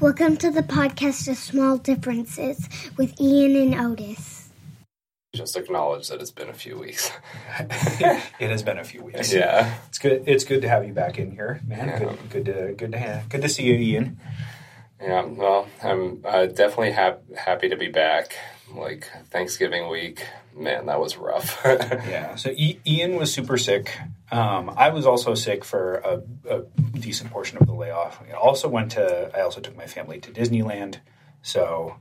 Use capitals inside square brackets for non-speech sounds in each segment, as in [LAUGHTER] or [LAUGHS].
Welcome to the podcast of Small Differences with Ian and Otis. Just acknowledge that it's been a few weeks. [LAUGHS] it has been a few weeks. yeah. It's good. It's good to have you back in here, man. Yeah. Good, good to good to have, good to see you, Ian. Yeah. Well, I'm uh, definitely hap- happy to be back. Like Thanksgiving week, man, that was rough. [LAUGHS] Yeah. So I- Ian was super sick. Um, I was also sick for a, a decent portion of the layoff. I also went to. I also took my family to Disneyland. So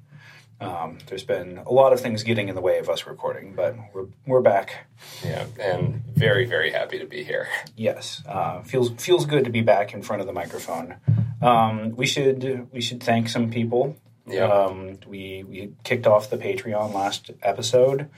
um, there's been a lot of things getting in the way of us recording, but we're we're back. yeah. And very, very happy to be here. Yes, uh, feels feels good to be back in front of the microphone. Um, we should we should thank some people. Yeah. Um, we we kicked off the Patreon last episode.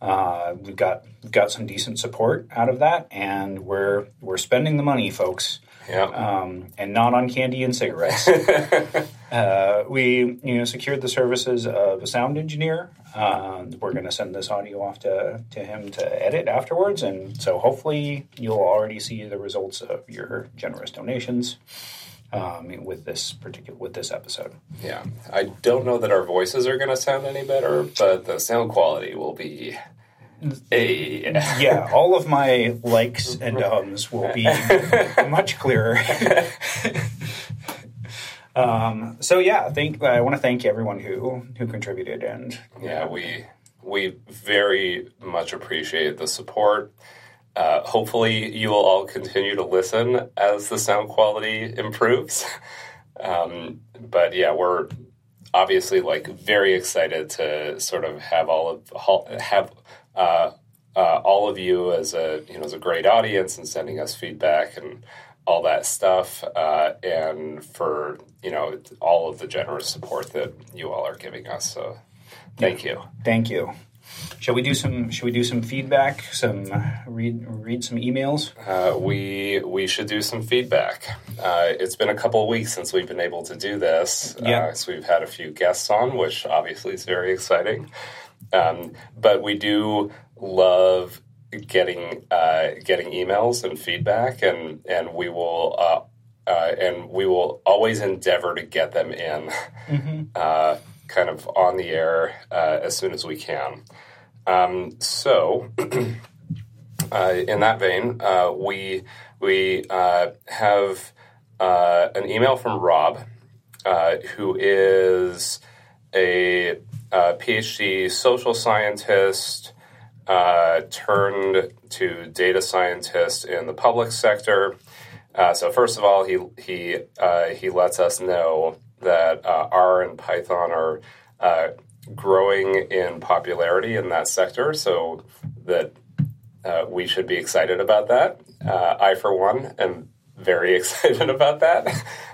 Uh, we've got we've got some decent support out of that, and we're we're spending the money, folks, Yeah. um, and not on candy and cigarettes. [LAUGHS] uh, we you know secured the services of a sound engineer. Uh, we're going to send this audio off to, to him to edit afterwards, and so hopefully you'll already see the results of your generous donations um, with this particular with this episode. yeah. I don't know that our voices are going to sound any better, but the sound quality will be. A. [LAUGHS] Yeah, all of my likes and ums will be [LAUGHS] much clearer. um, so yeah, thank I want to thank everyone who who contributed and Yeah, we we very much appreciate the support. Uh, hopefully, you will all continue to listen as the sound quality improves. [LAUGHS] Um, but yeah, we're obviously like very excited to sort of have all of have uh, uh, all of you as a you know as a great audience and sending us feedback and all that stuff, uh, and for you know all of the generous support that you all are giving us. So, thank you. Thank you. Shall we do some? Shall we do some feedback? Some uh, read read some emails. Uh, we we should do some feedback. Uh, it's been a couple of weeks since we've been able to do this. Yeah. Uh, so we've had a few guests on, which obviously is very exciting. Um, but we do love getting uh, getting emails and feedback, and and we will. Uh, uh, and we will always endeavor to get them in, uh, kind of on the air uh, as soon as we can. Um, so, [CLEARS THROAT] uh, in that vein, uh, we we uh, have uh, an email from Rob, uh, who is a, uh PhD social scientist turned to data scientist in the public sector. So first of all, he he he lets us know that uh, R and Python are uh, growing in popularity in that sector. So that uh, we should be excited about that. Uh, I, for one, am very [LAUGHS] excited about that.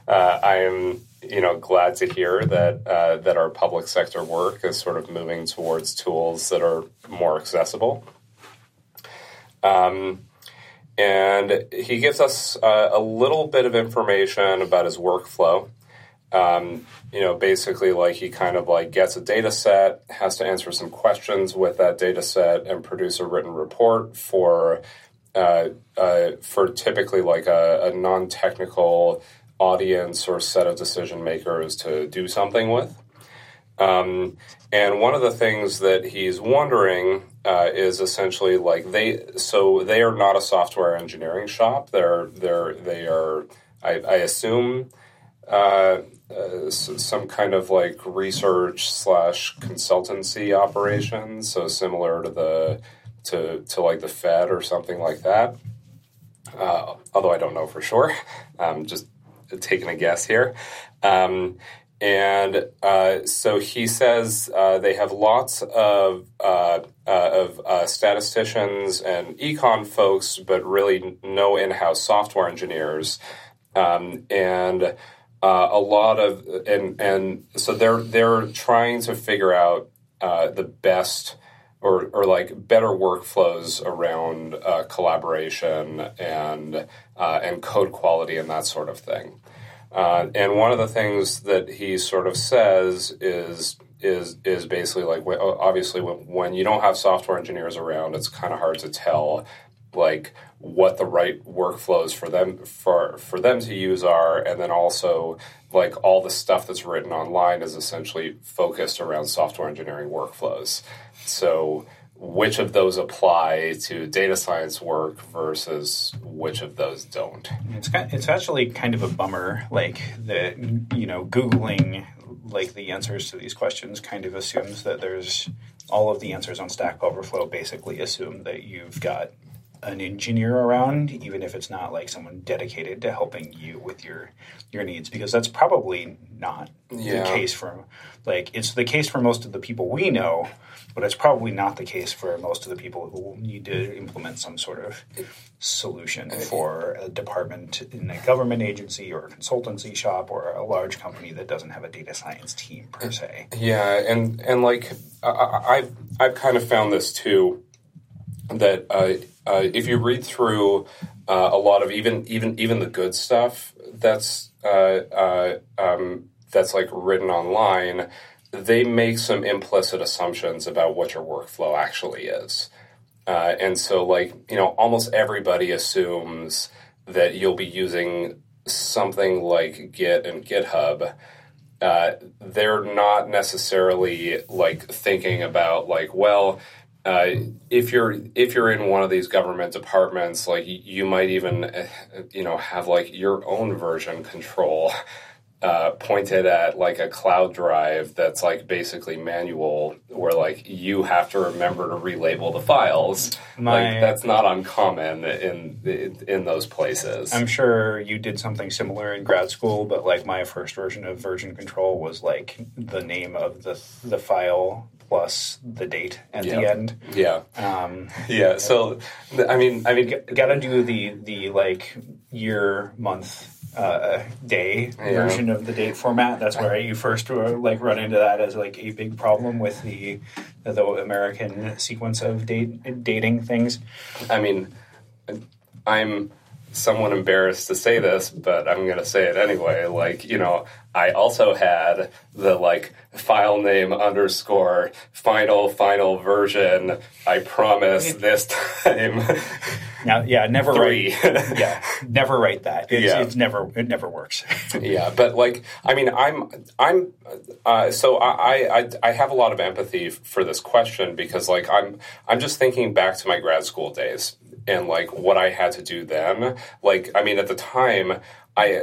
Uh, I am, you know, glad to hear that uh, that our public sector work is sort of moving towards tools that are more accessible. Um, and he gives us uh, a little bit of information about his workflow. Um, you know, basically, like he kind of like gets a data set, has to answer some questions with that data set, and produce a written report for uh, uh, for typically like a, a non technical audience or set of decision makers to do something with. Um, and one of the things that he's wondering uh, is essentially like they so they are not a software engineering shop. They're they're they are I, I assume uh, uh, some kind of like research slash consultancy operation. So similar to the to to like the Fed or something like that. Uh, although I don't know for sure. [LAUGHS] I'm just taking a guess here. Um, and uh, so he says uh, they have lots of uh, uh, of uh, statisticians and econ folks, but really no in-house software engineers, um, and uh, a lot of and and so they're they're trying to figure out uh, the best or, or like better workflows around uh, collaboration and uh, and code quality and that sort of thing. Uh, and one of the things that he sort of says is is is basically like obviously when, when you don't have software engineers around, it's kind of hard to tell like what the right workflows for them for for them to use are, and then also like all the stuff that's written online is essentially focused around software engineering workflows. So which of those apply to data science work versus which of those don't. It's it's actually kind of a bummer, like that you know googling like the answers to these questions kind of assumes that there's all of the answers on Stack Overflow basically assume that you've got an engineer around, even if it's not like someone dedicated to helping you with your your needs, because that's probably not Yeah. the case for like it's the case for most of the people we know, but it's probably not the case for most of the people who need to implement some sort of solution for a department in a government agency or a consultancy shop or a large company that doesn't have a data science team per se. Yeah, and and like I, I- I've I've kind of found this too that uh, uh, if you read through uh, a lot of even even even the good stuff that's uh, uh, um, that's like written online, they make some implicit assumptions about what your workflow actually is. Uh, and so, like, you know, almost everybody assumes that you'll be using something like Git and GitHub. Uh, they're not necessarily like thinking about like, well, uh, if you're if you're in one of these government departments, like you might even, uh, you know, have like your own version control uh, pointed at like a cloud drive that's like basically manual, where like you have to remember to relabel the files. My- like that's not uncommon in in, in those places. I'm sure you did something similar in grad school, but like my first version of version control was like the name of the the file plus the date at the end. yeah, Um, [LAUGHS] yeah. So I mean, I mean, got to do the the like year month uh, day Yeah. version of the date format. That's where you first were, like run into that as like a big problem with the the American sequence of date dating things. I mean, I'm somewhat embarrassed to say this, but I'm going to say it anyway. Like, you know, I also had the like file name underscore final final version. I promise this time. [LAUGHS] Now, yeah, never Three. write. [LAUGHS] yeah, never write that. It's, Yeah. it's never it never works. [LAUGHS] yeah, but like, I mean, I'm, I'm, uh, so I, I, I have a lot of empathy for this question because, like, I'm, I'm just thinking back to my grad school days and like what I had to do then. Like, I mean, at the time, I.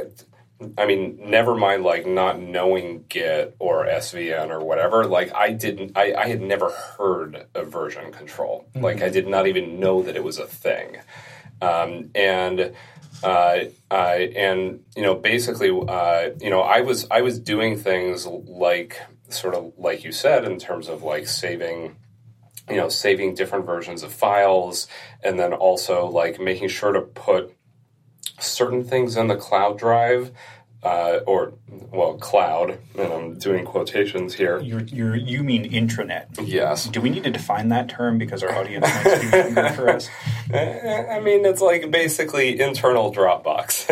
I mean, never mind like not knowing Git or SVN or whatever. Like I didn't, I, I had never heard of version control. Like I did not even know that it was a thing. Um, and uh, uh, and you know, basically, uh, you know, I was I was doing things like sort of like you said in terms of like saving you know saving different versions of files and then also like making sure to put certain things in the cloud drive uh, or well cloud and i'm doing quotations here You're, you're, you mean intranet. yes Do we need to define that term because our audience might be for us? [LAUGHS] i mean it's like basically internal dropbox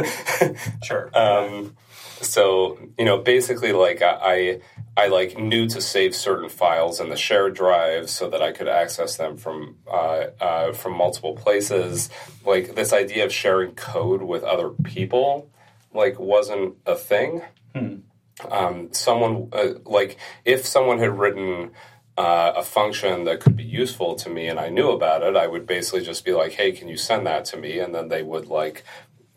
Sure. [LAUGHS] Um, so you know, basically, like I, I like knew to save certain files in the shared drive so that I could access them from uh, uh, from multiple places. Like this idea of sharing code with other people, like wasn't a thing. Um, someone uh, like if someone had written. Uh, a function that could be useful to me and I knew about it, I would basically just be like, "Hey, can you send that to me?" And then they would like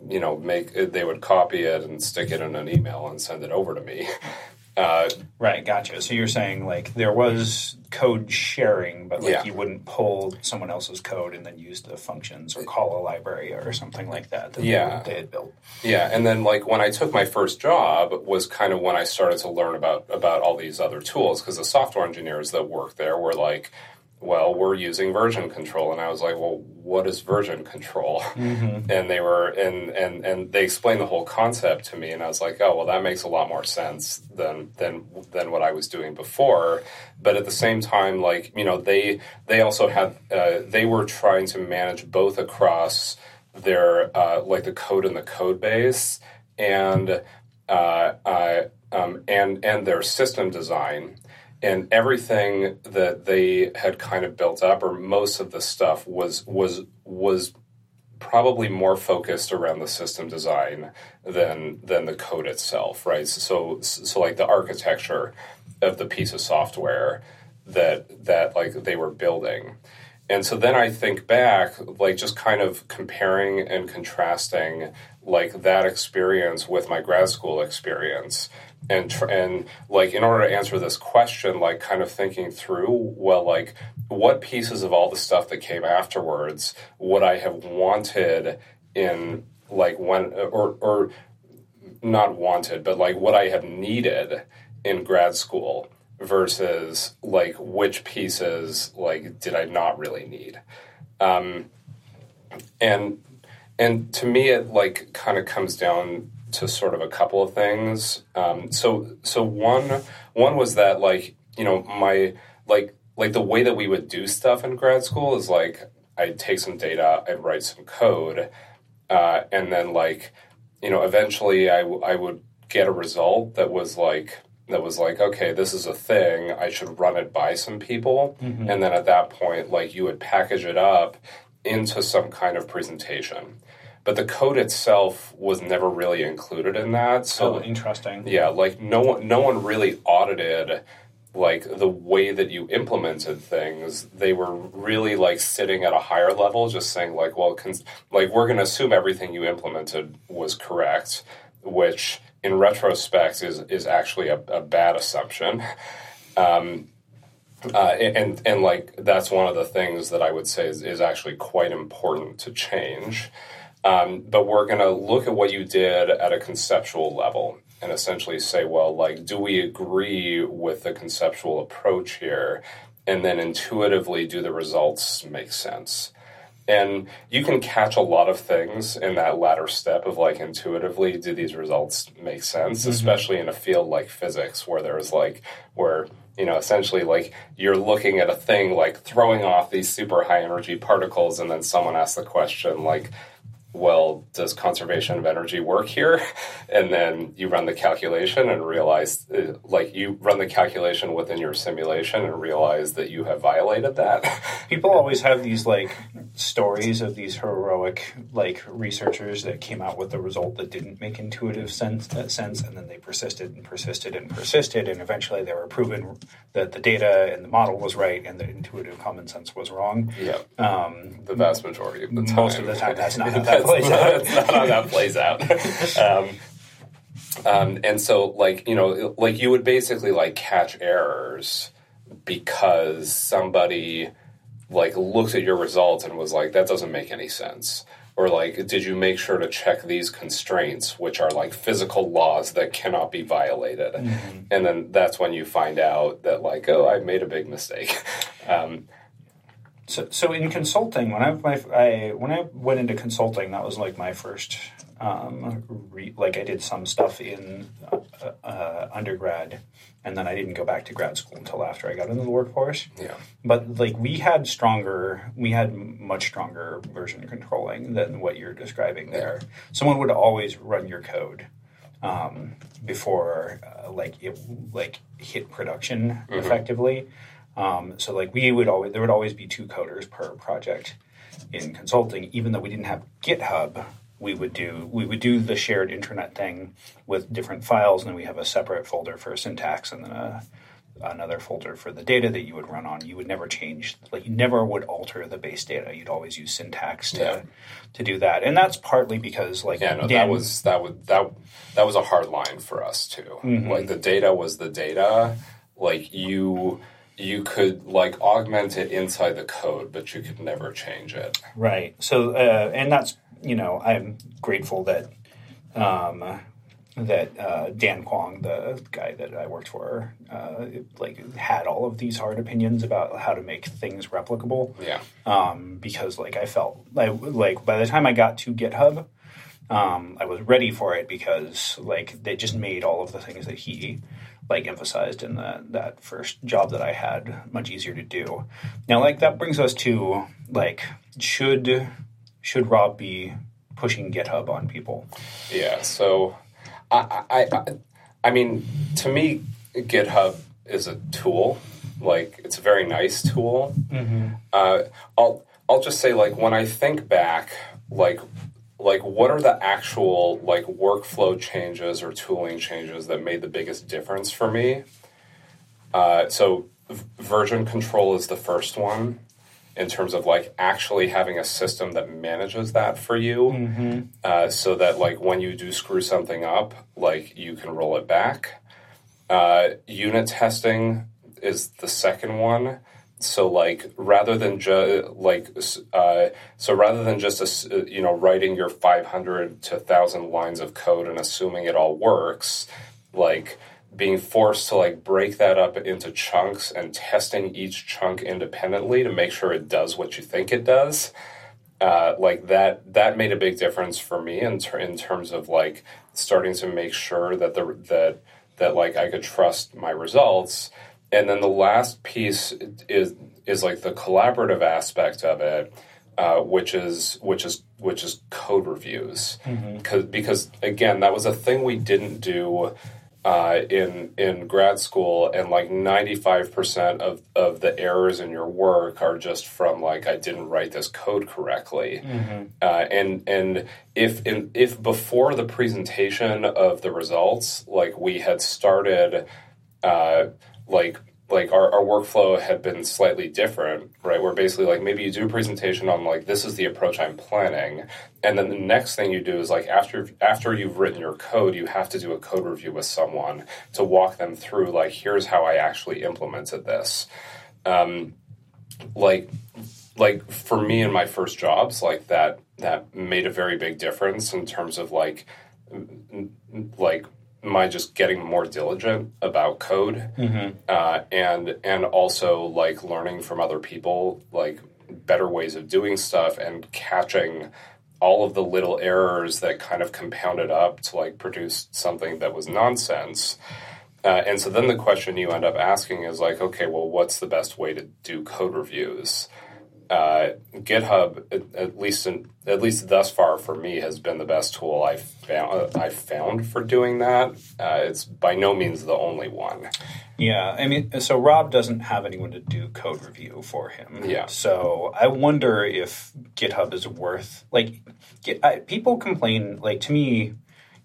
you know, make they would copy it and stick it in an email and send it over to me. [LAUGHS] Uh, right, gotcha. So you're saying like there was code sharing, but like Yeah. you wouldn't pull someone else's code and then use the functions or call a library or something like that that Yeah. they, they had built. yeah, and then like when I took my first job was kind of when I started to learn about about all these other tools because the software engineers that worked there were like, well, we're using version control, and I was like, well, what is version control? [LAUGHS] And they were and and and they explained the whole concept to me, and I was like, oh, well, that makes a lot more sense than than than what I was doing before. But at the same time, like you know, they they also had uh, they were trying to manage both across their uh, like the code in the code base and uh, uh, um, and and their system design and everything that they had kind of built up or most of the stuff was was was probably more focused around the system design than than the code itself, right? So so like the architecture of the piece of software that that like they were building. And so then I think back, like just kind of comparing and contrasting like that experience with my grad school experience and tr- and like in order to answer this question like kind of thinking through well like what pieces of all the stuff that came afterwards would i have wanted in like when or or not wanted but like what i have needed in grad school versus like which pieces like did i not really need? Um and and to me it like kind of comes down to sort of a couple of things. Um, so so one one was that like you know my like like the way that we would do stuff in grad school is like I'd take some data, I'd write some code, uh, and then like you know eventually I, w- I would get a result that was like that was like okay this is a thing I should run it by some people, mm-hmm. and then at that point like you would package it up into some kind of presentation but the code itself was never really included in that. So oh, interesting. Yeah, like no one, no one really audited like the way that you implemented things. They were really like sitting at a higher level, just saying like, well, cons- like we're going to assume everything you implemented was correct, which in retrospect is is actually a, a bad assumption. Um, uh, and and like that's one of the things that I would say is, is actually quite important to change. Um, but we're going to look at what you did at a conceptual level and essentially say, well, like, do we agree with the conceptual approach here? And then intuitively, do the results make sense? And you can catch a lot of things in that latter step of like intuitively, do these results make sense? Mm-hmm. Especially in a field like physics where there's like, where you know, essentially like you're looking at a thing like throwing off these super high energy particles, and then someone asks the question like, well, does conservation of energy work here? [LAUGHS] And then you run the calculation and realize, uh, like, you run the calculation within your simulation and realize that you have violated that. [LAUGHS] People always have these, like, stories of these heroic, like, researchers that came out with a result that didn't make intuitive sense, uh, sense and then they persisted and persisted and persisted, and eventually they were proven that the data and the model was right and the intuitive common sense was wrong. Yeah. Um, the vast majority of the time. Most of the time, that's not [LAUGHS] how that plays out. That's not how that plays out. Um, um, and so, like you know, like you would basically like catch errors because somebody like looked at your results and was like, that doesn't make any sense. Or like, did you make sure to check these constraints, which are like physical laws that cannot be violated? Mm-hmm. And then that's when you find out that like, oh, I made a big mistake. [LAUGHS] Um, so, so in consulting, when I, my, I when I went into consulting, that was like my first. Um, re, like I did some stuff in uh, uh, undergrad, and then I didn't go back to grad school until after I got into the workforce. Yeah. But like we had stronger, we had much stronger version controlling than what you're describing there. Someone would always run your code um, before uh, like it like hit production mm-hmm. effectively. Um, so like we would always there would always be two coders per project in consulting, even though we didn't have GitHub. We would do we would do the shared intranet thing with different files, and then we have a separate folder for syntax, and then a, another folder for the data that you would run on. You would never change, like you never would alter the base data. You'd always use syntax to yeah. to do that, and that's partly because like yeah, no, Dan, that was that would that that was a hard line for us too. Mm-hmm. Like the data was the data. Like you you could like augment it inside the code, but you could never change it. Right. So, uh, and that's you know, I'm grateful that um, that uh, Dan Kwong, the guy that I worked for, uh, like had all of these hard opinions about how to make things replicable. Yeah. Um, because like I felt like like by the time I got to GitHub. Um, I was ready for it because like they just made all of the things that he like emphasized in the, that first job that I had much easier to do. Now, like that brings us to like should should Rob be pushing GitHub on people? Yeah. So, I I I, I mean, to me, GitHub is a tool. Like it's a very nice tool. Mm-hmm. Uh, I'll I'll just say like when I think back like like what are the actual like workflow changes or tooling changes that made the biggest difference for me? Uh, so version control is the first one in terms of like actually having a system that manages that for you. Uh, so that like when you do screw something up like you can roll it back. Uh, unit testing is the second one so like rather than just like uh, so rather than just ass- uh, you know writing your 500 to 1000 lines of code and assuming it all works like being forced to like break that up into chunks and testing each chunk independently to make sure it does what you think it does uh, like that that made a big difference for me in, ter- in terms of like starting to make sure that the that that like I could trust my results and then the last piece is is like the collaborative aspect of it uh, which is which is which is code reviews. Because because again that was a thing we didn't do uh, in in grad school, and like ninety five percent of of the errors in your work are just from like I didn't write this code correctly, uh, and and if in, if before the presentation of the results, like we had started, uh, like like our, our workflow had been slightly different, right? Where basically like maybe you do a presentation on like this is the approach I'm planning, and then the next thing you do is like after after you've written your code, you have to do a code review with someone to walk them through like here's how I actually implemented this. Um, like like for me in my first jobs, like that that made a very big difference in terms of like like my just getting more diligent about code? Uh, and and also like learning from other people like better ways of doing stuff and catching all of the little errors that kind of compounded up to like produce something that was nonsense. Uh, and so then the question you end up asking is like okay well what's the best way to do code reviews uh, GitHub, at, at least in, at least thus far for me, has been the best tool I've found. I've found for doing that. Uh, it's by no means the only one. Yeah, I mean, so Rob doesn't have anyone to do code review for him. Yeah. So I wonder if GitHub is worth like. Get, I, people complain like to me,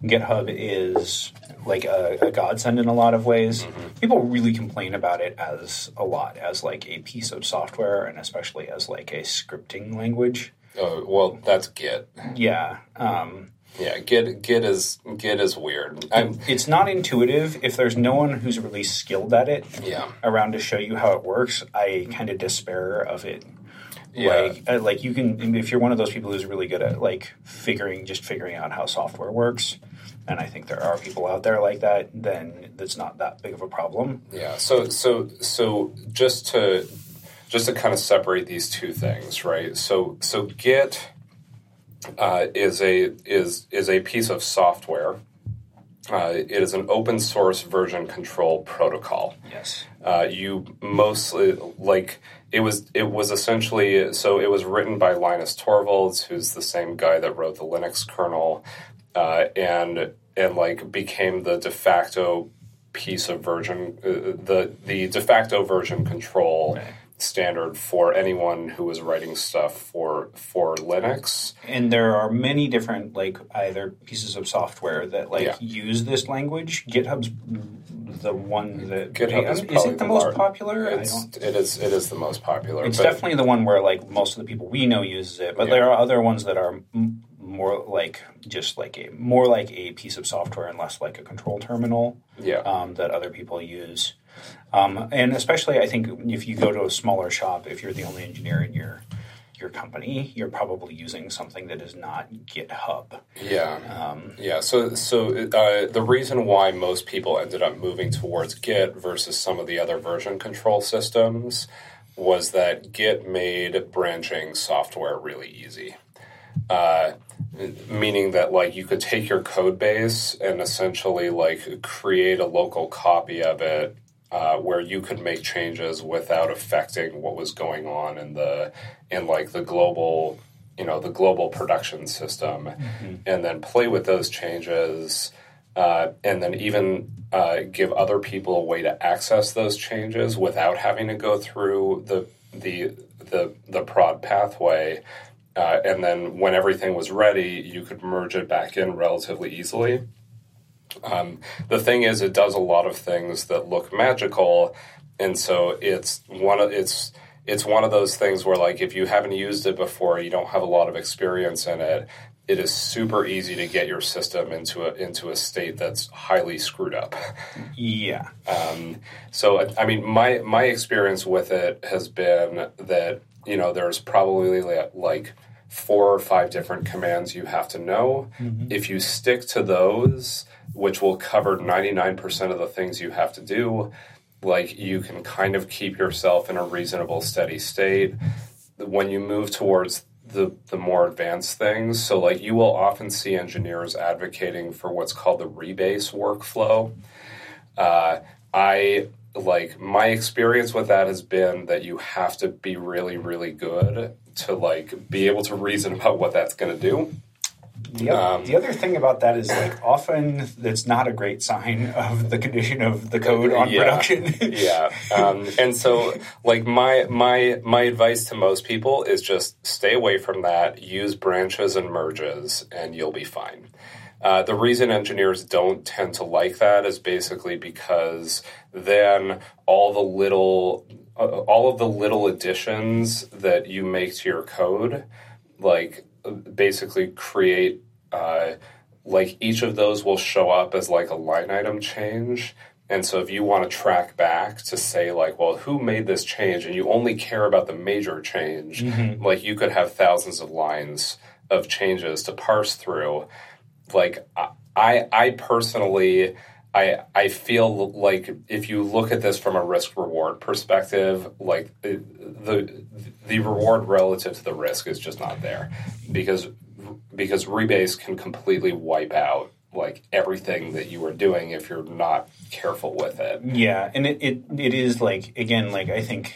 GitHub is like a, a godsend in a lot of ways. People really complain about it as a lot as like a piece of software, and especially as like a scripting language. Oh, well, that's Git. Yeah. Um, Yeah, Git Git is Git is weird. I'm, it's not intuitive if there's no one who's really skilled at it yeah, around to show you how it works i kind of despair of it Yeah. like uh, like you can if you're one of those people who's really good at like figuring just figuring out how software works and i think there are people out there like that then that's not that big of a problem yeah. So so so just to just to kind of separate these two things, right? So so Git uh, is a is is a piece of software. Uh, it is an open source version control protocol. yes uh, you mostly like it was it was essentially so it was written by Linus Torvalds, who's the same guy that wrote the Linux kernel, uh, and and like became the de facto piece of version uh, the the de facto version control standard for anyone who was writing stuff for for Linux. and there are many different like either pieces of software that like Yeah. use this language github's the one that GitHub is is it the the most lar- popular It's, it is. It is the most popular. It's definitely the one where like most of the people we know uses it, but Yeah. there are other ones that are m- more like just like a more like a piece of software and less like a control terminal yeah. um, that other people use. Um, and especially, I think if you go to a smaller shop, if you're the only engineer in your your company, you're probably using something that is not GitHub. Yeah, Um, yeah. So, so uh, the reason why most people ended up moving towards Git versus some of the other version control systems was that Git made branching software really easy. Uh, meaning that like you could take your code base and essentially like create a local copy of it uh, where you could make changes without affecting what was going on in the in like the global you know the global production system. And then play with those changes uh, and then even uh, give other people a way to access those changes without having to go through the the the, the prod pathway uh, and then when everything was ready, you could merge it back in relatively easily. Um, the thing is, it does a lot of things that look magical, and so it's one of it's it's one of those things where like if you haven't used it before, you don't have a lot of experience in it. It is super easy to get your system into a into a state that's highly screwed up. Yeah. Um, so I mean, my my experience with it has been that you know there's probably like four or five different commands you have to know. Mm-hmm. If you stick to those, which will cover 99% of the things you have to do, like you can kind of keep yourself in a reasonable steady state. When you move towards the, the more advanced things, so like you will often see engineers advocating for what's called the rebase workflow. Uh, I like my experience with that has been that you have to be really really good to like be able to reason about what that's going to do the, um, the other thing about that is like often that's not a great sign of the condition of the code on yeah, production. [LAUGHS] yeah, um, and so like my my my advice to most people is just stay away from that. Use branches and merges, and you'll be fine. Uh, the reason engineers don't tend to like that is basically because then all the little uh, all of the little additions that you make to your code like basically create uh, like each of those will show up as like a line item change. And so if you want to track back to say like, well, who made this change, and you only care about the major change, mm-hmm. like you could have thousands of lines of changes to parse through. Like I, I personally, I, I feel like if you look at this from a risk reward perspective, like the the reward relative to the risk is just not there because because rebase can completely wipe out like everything that you are doing if you're not careful with it. Yeah, and it, it, it is like again like I think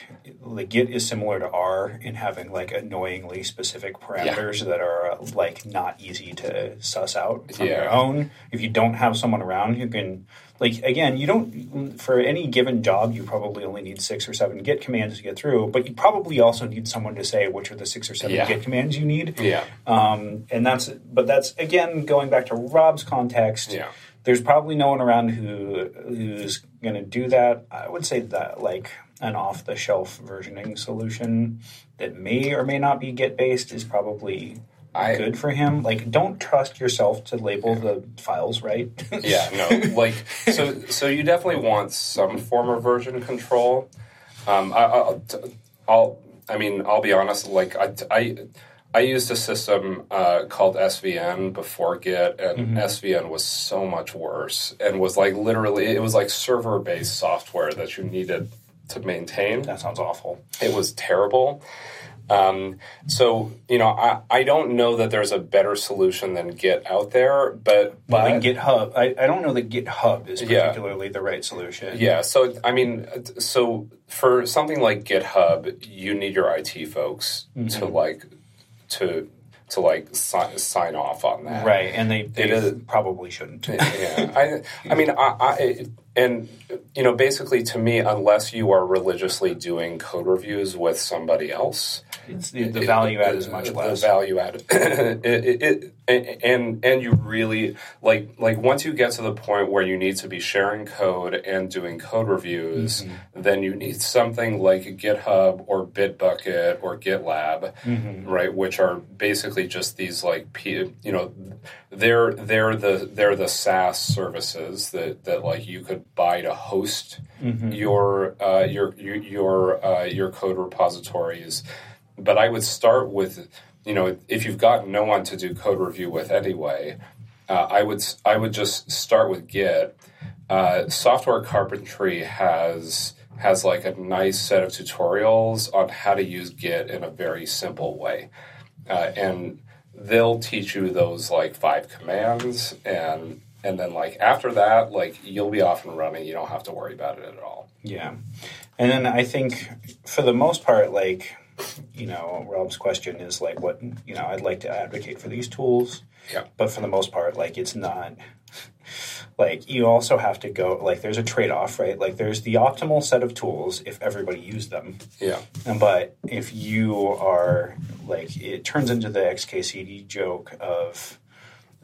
Git is similar to R in having like annoyingly specific parameters yeah. that are uh, like not easy to suss out on yeah. your own. If you don't have someone around who can like again, you don't for any given job you probably only need six or seven Git commands to get through, but you probably also need someone to say which are the six or seven yeah. Git commands you need. Yeah. Um, and that's but that's again going back to Rob's context. Yeah. There's probably no one around who who's going to do that. I would say that like an off the shelf versioning solution that may or may not be Git based is probably I, good for him. Like, don't trust yourself to label the files right. yeah, no. Like, so so you definitely want some form of version control. Um, I, will I'll, I mean, I'll be honest. Like, I, I, I used a system uh, called SVN before Git, and mm-hmm. SVN was so much worse, and was like literally, it was like server based software that you needed to maintain. That sounds awful. It was terrible. Um, so you know, I, I don't know that there's a better solution than Git out there, but but well, GitHub, I, I don't know that GitHub is particularly yeah. the right solution. Yeah. So I mean, so for something like GitHub, you need your IT folks mm-hmm. to like to to like si- sign off on that, right? And they, they probably shouldn't. yeah, I, I mean, I, I, and you know, basically, to me, unless you are religiously doing code reviews with somebody else, the, the, value add is much less. The value add, [CLEARS THROAT] it, it, it, and and you really like like once you get to the point where you need to be sharing code and doing code reviews, mm-hmm. then you need something like GitHub or Bitbucket or GitLab, mm-hmm. right? Which are basically just these like you know they're they're the they're the SaaS services that that like you could buy to host mm-hmm. your, uh, your your your uh, your code repositories but I would start with, you know, if you've got no one to do code review with anyway, uh, I would I would just start with Git. Uh, Software Carpentry has has like a nice set of tutorials on how to use Git in a very simple way, uh, and they'll teach you those like five commands and and then like after that like you'll be off and running you don't have to worry about it at all yeah and then i think for the most part like you know, Rob's question is like, what you know, I'd like to advocate for these tools, Yeah. but for the most part, like it's not. Like you also have to go like there's a trade off, right? Like there's the optimal set of tools if everybody used them, Yeah. and but if you are like it turns into the XKCD joke of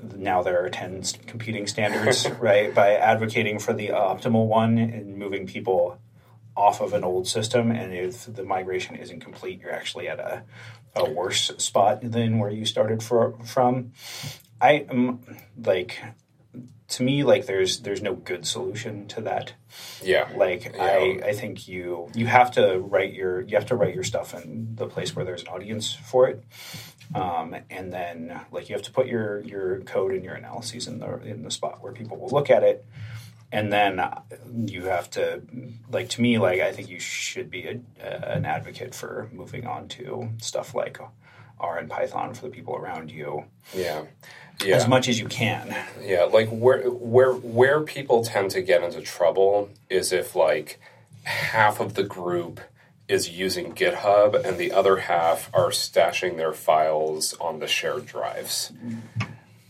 now there are 10 competing standards, [LAUGHS] right? By advocating for the optimal one and moving people off of an old system. And if the migration isn't complete, you're actually at a, a worse spot than where you started for, from. I am like, to me, like there's there's no good solution to that. Yeah. Like I, I think you you have to write your you have to write your stuff in the place where there's an audience for it, um, and then like you have to put your your code and your analyses in the in the spot where people will look at it, and then uh, you have to like to me like I think you should be a, uh, an advocate for moving on to stuff like R and Python for the people around you Yeah. Yeah. as much as you can. Yeah, like where where where people tend to get into trouble is if like half of the group is using GitHub and the other half are stashing their files on the shared drives.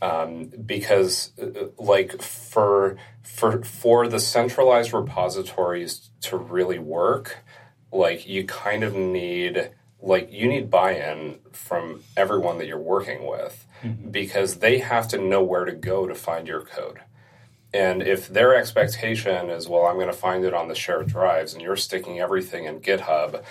Um, because uh, like for for for the centralized repositories to really work, like you kind of need like you need buy-in from everyone that you're working with because they have to know where to go to find your code. And if their expectation is, well, I'm going to find it on the shared drives, and you're sticking everything in GitHub,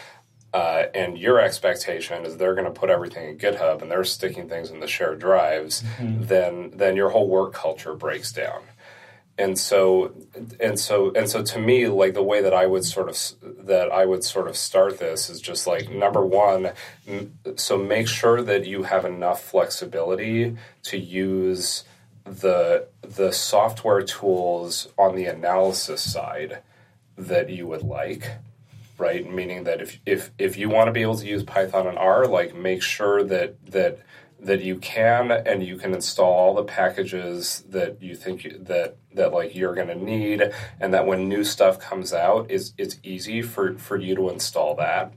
uh, and your expectation is they're going to put everything in GitHub and they're sticking things in the shared drives, then then your whole work culture breaks down. And so and so and so to me, like the way that I would sort of that I would sort of start this is just like number one, m- so make sure that you have enough flexibility to use the the software tools on the analysis side that you would like right? Meaning that if if if you want to be able to use python and r like make sure that that that you can and you can install all the packages that you think you, that that like you're going to need and that when new stuff comes out is it's easy for for you to install that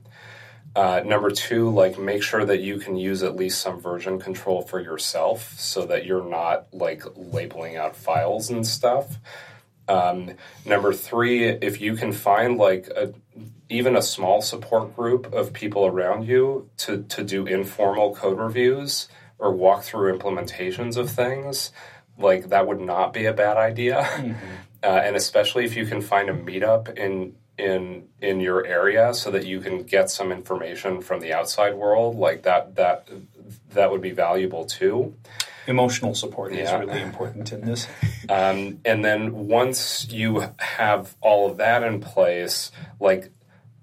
uh, number two, like make sure that you can use at least some version control for yourself so that you're not like labeling out files and stuff. Um, number three, if you can find like a, even a small support group of people around you to, to do informal code reviews or walk through implementations of things, like that would not be a bad idea. [LAUGHS] Uh, and especially if you can find a meetup in in in your area so that you can get some information from the outside world, like that that that would be valuable too. Emotional support is really important in this. [LAUGHS] Um, and then once you have all of that in place, like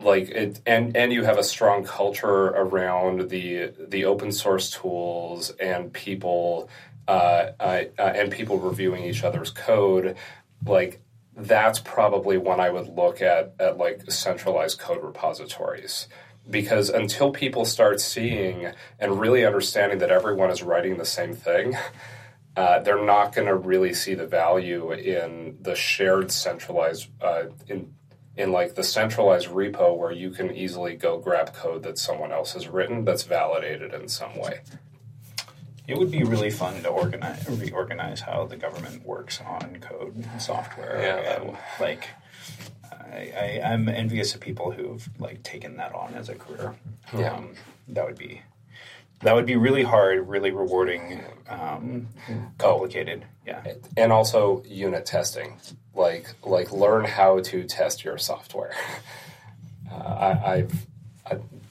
like it, and and you have a strong culture around the the open source tools and people uh, uh, uh, and people reviewing each other's code, like that's probably when I would look at at like centralized code repositories. Because until people start seeing and really understanding that everyone is writing the same thing, [LAUGHS] uh, they're not going to really see the value in the shared centralized uh, in in like the centralized repo where you can easily go grab code that someone else has written that's validated in some way. It would be really fun to organize, reorganize how the government works on code and software. Yeah. and, like, I, I, I'm envious of people who've like taken that on as a career. Yeah. Um, that would be that would be really hard, really rewarding, um, complicated. Yeah. And also unit testing, like like learn how to test your software. [LAUGHS] Uh, I, I've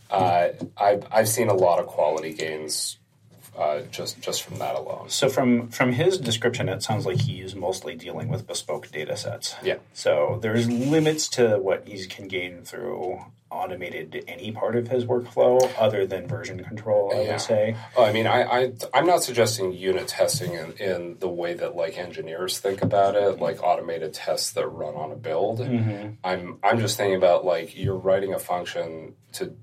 I, uh, I've I've seen a lot of quality gains uh, just just from that alone. So from from his description, it sounds like he's mostly dealing with bespoke data sets. Yeah. So there's limits to what he can gain through automated any part of his workflow other than version control. I Yeah. would say. Oh, I mean, I, I I'm not suggesting unit testing in, in the way that like engineers think about it, like automated tests that run on a build. I'm I'm just thinking about like you're writing a function to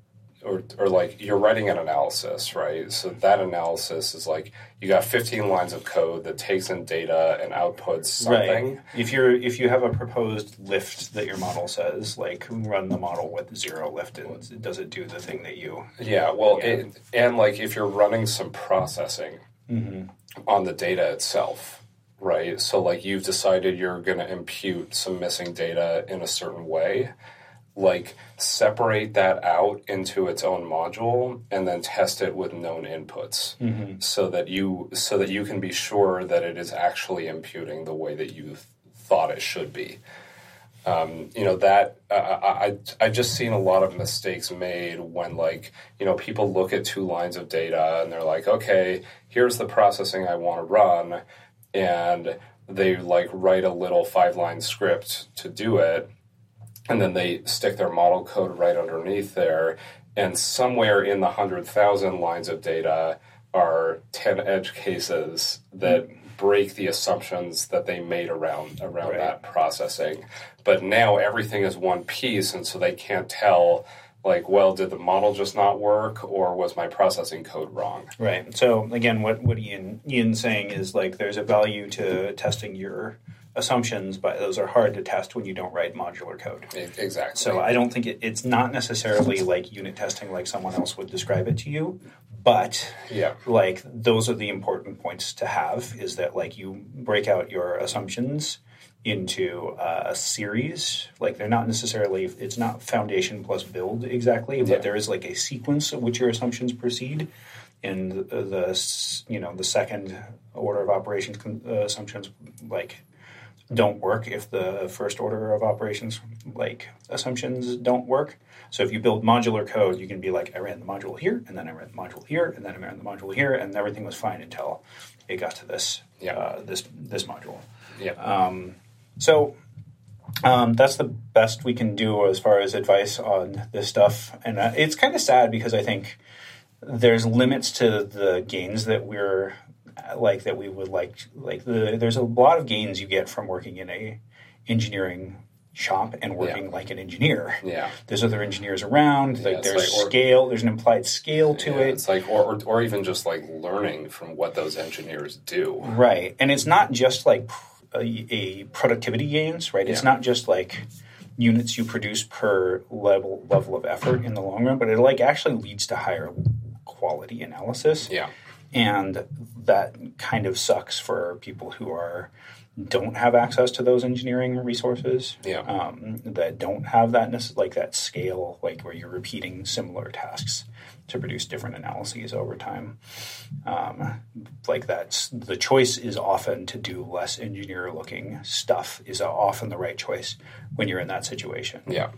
or, or like you're writing an analysis, right? So that analysis is like you got 15 lines of code that takes in data and outputs something. Right. If you're if you have a proposed lift that your model says, like run the model with zero lift, and does it do the thing that you? Yeah. Well, It, and like if you're running some processing mm-hmm. on the data itself, right? So like you've decided you're going to impute some missing data in a certain way like separate that out into its own module and then test it with known inputs Mm-hmm. so that you so that you can be sure that it is actually imputing the way that you th- thought it should be um, you know that uh, I, I just seen a lot of mistakes made when like you know people look at two lines of data and they're like okay here's the processing I want to run and they like write a little five line script to do it and then they stick their model code right underneath there and somewhere in the 100,000 lines of data are 10 edge cases that break the assumptions that they made around around Right. that processing but now everything is one piece and so they can't tell like well did the model just not work or was my processing code wrong Right. So again, what what Ian Ian's saying is like there's a value to testing your assumptions, but those are hard to test when you don't write modular code. Exactly So I don't think it, it's not necessarily like unit testing like someone else would describe it to you, but yeah like those are the important points to have is that like you break out your assumptions into uh, a series like they're not necessarily it's not foundation plus build exactly but Yeah. there is like a sequence of which your assumptions proceed and the, the you know the second order of operations con- uh, assumptions like don't work if the first order of operations like assumptions don't work. So if you build modular code, you can be like, I ran the module here, and then I ran the module here, and then I ran the module here, and everything was fine until it got to this Yeah. uh, this this module. yeah Um So um, that's the best we can do as far as advice on this stuff, and uh, it's kind of sad because I think there's limits to the gains that we're like that we would like like the, there's a lot of gains you get from working in a engineering shop and working Yeah. like an engineer yeah there's other engineers around like it's there's like- or- scale there's an implied scale to Yeah, it it's like or, or or even just like learning from what those engineers do Right. And it's not just like a, a productivity gains, right? It's not just like units you produce per level level of effort in the long run, but it like actually leads to higher quality analysis. yeah And that kind of sucks for people who are don't have access to those engineering resources. Yeah. Um, that don't have that necess- like that scale, like where you're repeating similar tasks to produce different analyses over time. Um, like that's the choice is often to do less engineer looking stuff is often the right choice when you're in that situation. Yeah.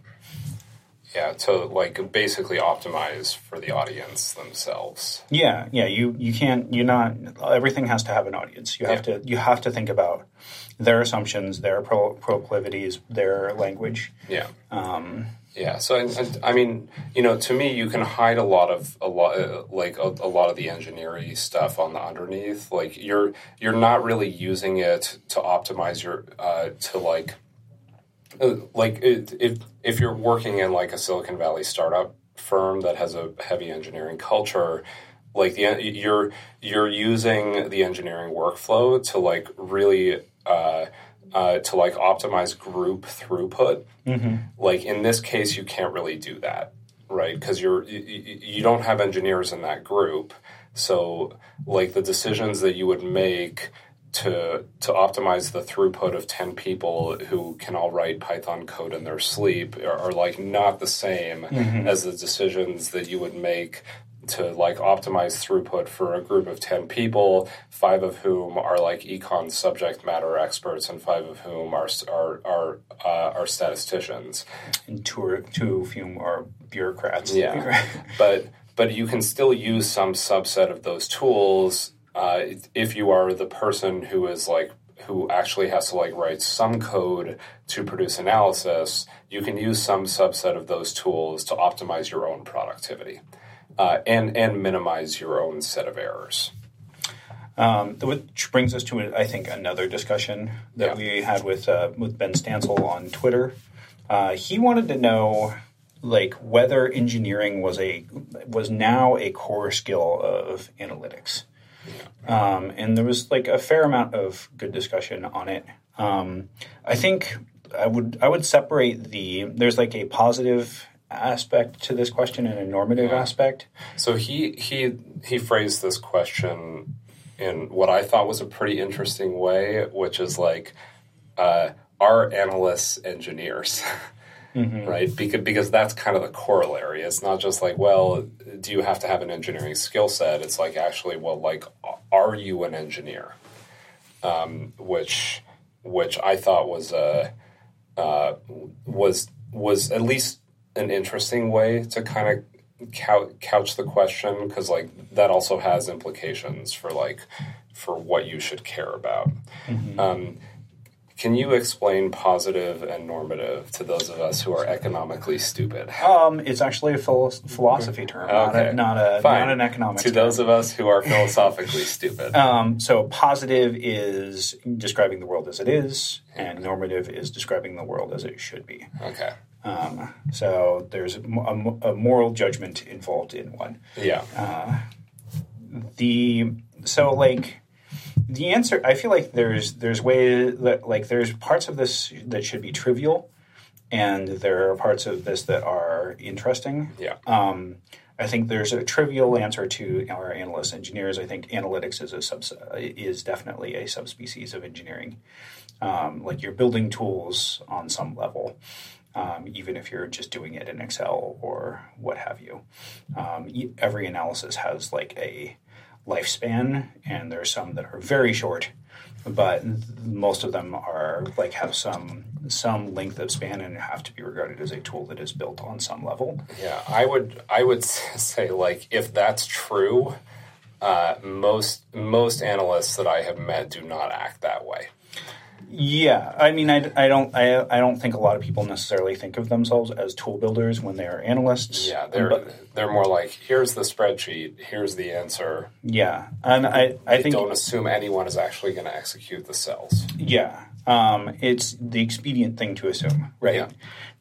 Yeah, to like basically optimize for the audience themselves. Yeah, yeah. You you can't. You're not. Everything has to have an audience. You have Yeah. to. You have to think about their assumptions, their pro- proclivities, their language. Yeah. Um, yeah. So, and, and, I mean, you know, to me, you can hide a lot of a lot, uh, like a, a lot of the engineering stuff on the underneath. Like you're you're not really using it to optimize your uh, to like like if if you're working in like a Silicon Valley startup firm that has a heavy engineering culture, like the you're you're using the engineering workflow to like really uh, uh, to like optimize group throughput. Like in this case, you can't really do that, right? Because you're you, you you don't have engineers in that group, so like the decisions that you would make to to optimize the throughput of 10 people who can all write python code in their sleep are, are like not the same as the decisions that you would make to like optimize throughput for a group of 10 people five of whom are like econ subject matter experts and five of whom are are are uh, are statisticians. And two two few are bureaucrats. yeah, [LAUGHS] but but you can still use some subset of those tools uh, if you are the person who is like who actually has to like write some code to produce analysis. You can use some subset of those tools to optimize your own productivity uh, and and minimize your own set of errors. Um, which brings us to, I think, another discussion that Yeah. we had with uh, with Benn Stancil on Twitter. Uh, he wanted to know like whether engineering was a was now a core skill of analytics. Um, and there was like a fair amount of good discussion on it. Um, I think I would I would separate the there's like a positive aspect to this question and a normative aspect. So he he he phrased this question in what I thought was a pretty interesting way, which is like, uh, are analysts engineers? [LAUGHS] Mm-hmm. Right, because because that's kind of the corollary. It's not just like, well, do you have to have an engineering skill set? It's like actually, well, like, are you an engineer? Um, which which I thought was a uh, was was at least an interesting way to kind of couch the question because like that also has implications for like for what you should care about. Mm-hmm. Um, can you explain positive and normative to those of us who are economically stupid? Um, it's actually a philosophy term, okay. not, a, not, a, not an economics To term. those of us who are philosophically stupid. [LAUGHS] Um, so positive is describing the world as it is, and normative is describing the world as it should be. Okay. Um, so there's a, a, moral judgment involved in one. Yeah. Uh, the so like the answer i feel like there's there's ways that like there's parts of this that should be trivial and there are parts of this that are interesting. Yeah. Um, i think there's a trivial answer to our analysts engineers. I think analytics is a sub is definitely a subspecies of engineering. Um, like you're building tools on some level um, even if you're just doing it in excel or what have you. Um, every analysis has like a lifespan, and there's some that are very short, but most of them are like have some some length of span and have to be regarded as a tool that is built on some level. Yeah, I would I would [LAUGHS] say like if that's true, uh, most most analysts that I have met do not act that way. Yeah, I mean, I, I don't I, I don't think a lot of people necessarily think of themselves as tool builders when they are analysts. Yeah, they're but, they're more like here's the spreadsheet, here's the answer. Yeah, and I I they think don't assume anyone is actually going to execute the cells. Yeah, um, it's the expedient thing to assume, right? Yeah.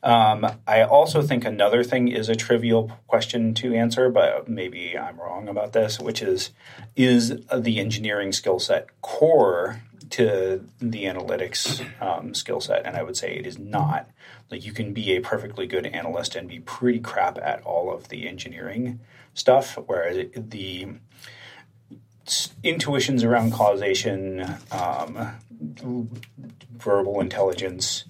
Um, I also think another thing is a trivial question to answer, but maybe I'm wrong about this, which is is the engineering skill set core to the analytics um, skill set, and I would say it is not. Like you can be a perfectly good analyst and be pretty crap at all of the engineering stuff, whereas the intuitions around causation, um, verbal intelligence,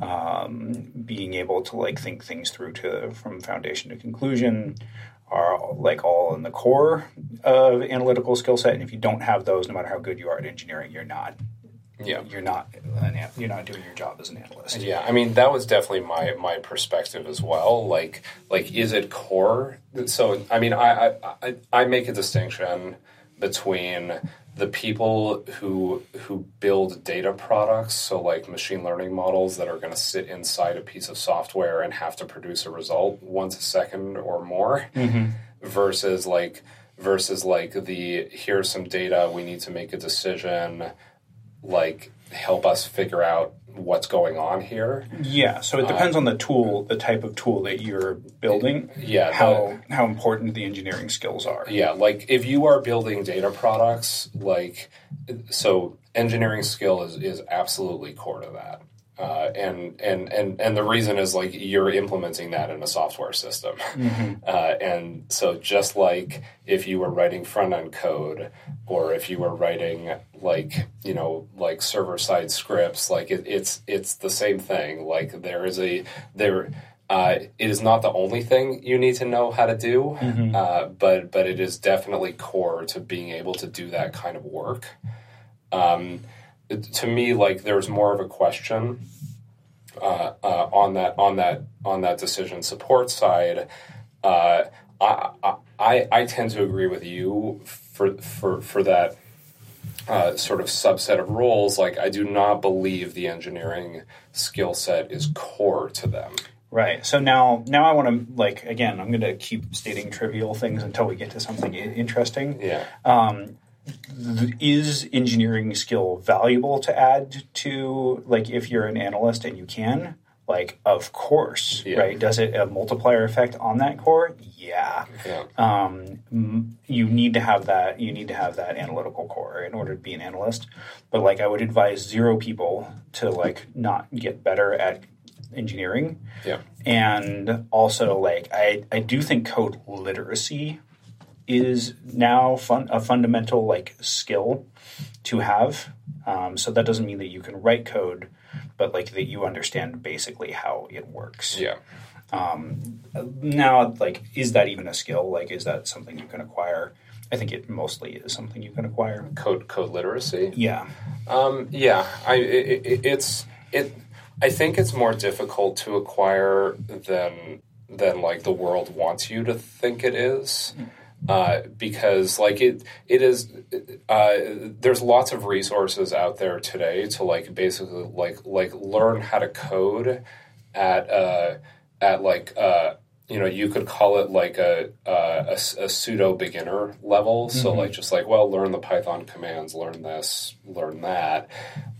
um, being able to like think things through to from foundation to conclusion, are like all in the core of analytical skill set. And if you don't have those, no matter how good you are at engineering, you're not. Yeah, you're not an, you're not doing your job as an analyst. Yeah, I mean that was definitely my my perspective as well. Like like is it core? So I mean I I I make a distinction between the people who who build data products, so like machine learning models that are going to sit inside a piece of software and have to produce a result once a second or more, mm-hmm. versus like versus like the here's some data we need to make a decision, like help us figure out what's going on here. Yeah, so it depends uh, on the tool, the type of tool that you're building. Yeah, how the, how important the engineering skills are. Yeah, like if you are building data products, like so engineering skill is is absolutely core to that. Uh, and and and and the reason is like you're implementing that in a software system, mm-hmm. [LAUGHS] uh, and so just like if you were writing front end code, or if you were writing like you know like server side scripts, like it, it's it's the same thing. Like there is a there. Uh, it is not the only thing you need to know how to do, mm-hmm. uh, but but it is definitely core to being able to do that kind of work. Um, to me, like there's more of a question uh, uh, on that on that on that decision support side. Uh, I, I I tend to agree with you for for for that uh, sort of subset of roles. Like I do not believe the engineering skill set is core to them. Right. So now, now I want to like again. I'm going to keep stating trivial things until we get to something interesting. Yeah. Um, is engineering skill valuable to add to like if you're an analyst and you can Like, of course, Yeah. right? Does it a multiplier effect on that core? Yeah. Yeah. Um, you need to have that. You need to have that analytical core in order to be an analyst. But like, I would advise zero people to like not get better at engineering Yeah. and also like I, I do think code literacy is now fun, a fundamental like skill to have. Um, so that doesn't mean that you can write code but like that you understand basically how it works. Yeah. now like is that even a skill? Like is that something you can acquire? I think it mostly is something you can acquire. Code code literacy. yeah. Um, yeah, I it, it, it's it. I think it's more difficult to acquire than than like the world wants you to think it is, uh, because like it it is. Uh, there's lots of resources out there today to like basically like like learn how to code at uh, at like. Uh, you know, you could call it like a, uh, a, a pseudo beginner level. So, like, just like, well, learn the Python commands, learn this, learn that.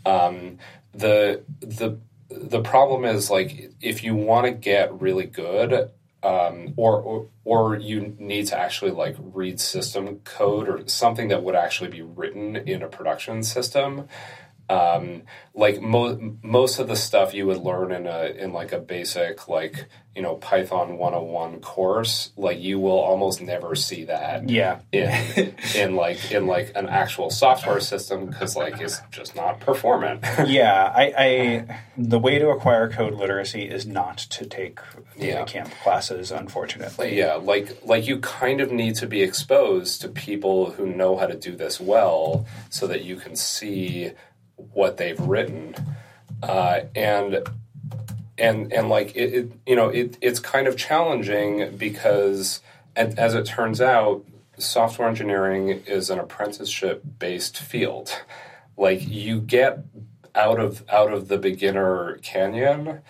Um, the the the problem is like if you want to get really good, um, or, or or you need to actually like read system code or something that would actually be written in a production system um, like mo- most of the stuff you would learn in a in like a basic like you know Python 101 course, like you will almost never see that yeah in in like in like an actual software system because like it's just not performant. [LAUGHS] yeah I, I the way to acquire code literacy is not to take Yeah. camp classes unfortunately yeah, like like you kind of need to be exposed to people who know how to do this well, so that you can see what they've written, uh, and and and like it, it you know it, it's kind of challenging because as it turns out software engineering is an apprenticeship based field. Like you get out of out of the beginner canyon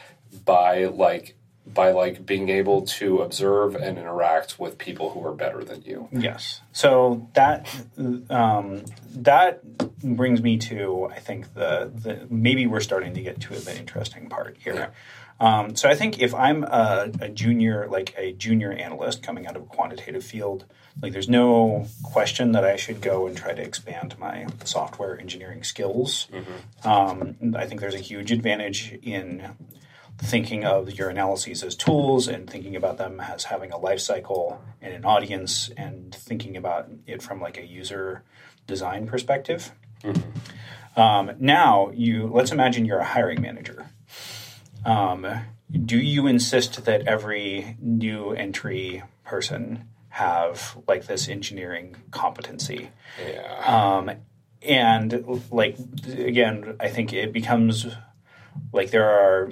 by like by like being able to observe and interact with people who are better than you Yes. So that um, that brings me to I think the, the maybe we're starting to get to the interesting part here. Um, so I think if I'm a, a junior, like a junior analyst coming out of a quantitative field, like there's no question that I should go and try to expand my software engineering skills. Um, I think there's a huge advantage in thinking of your analyses as tools and thinking about them as having a life cycle and an audience and thinking about it from like a user design perspective. Um, now you let's imagine you're a hiring manager. Um, do you insist that every new entry person have like this engineering competency? yeah Um, and like again, I think it becomes like there are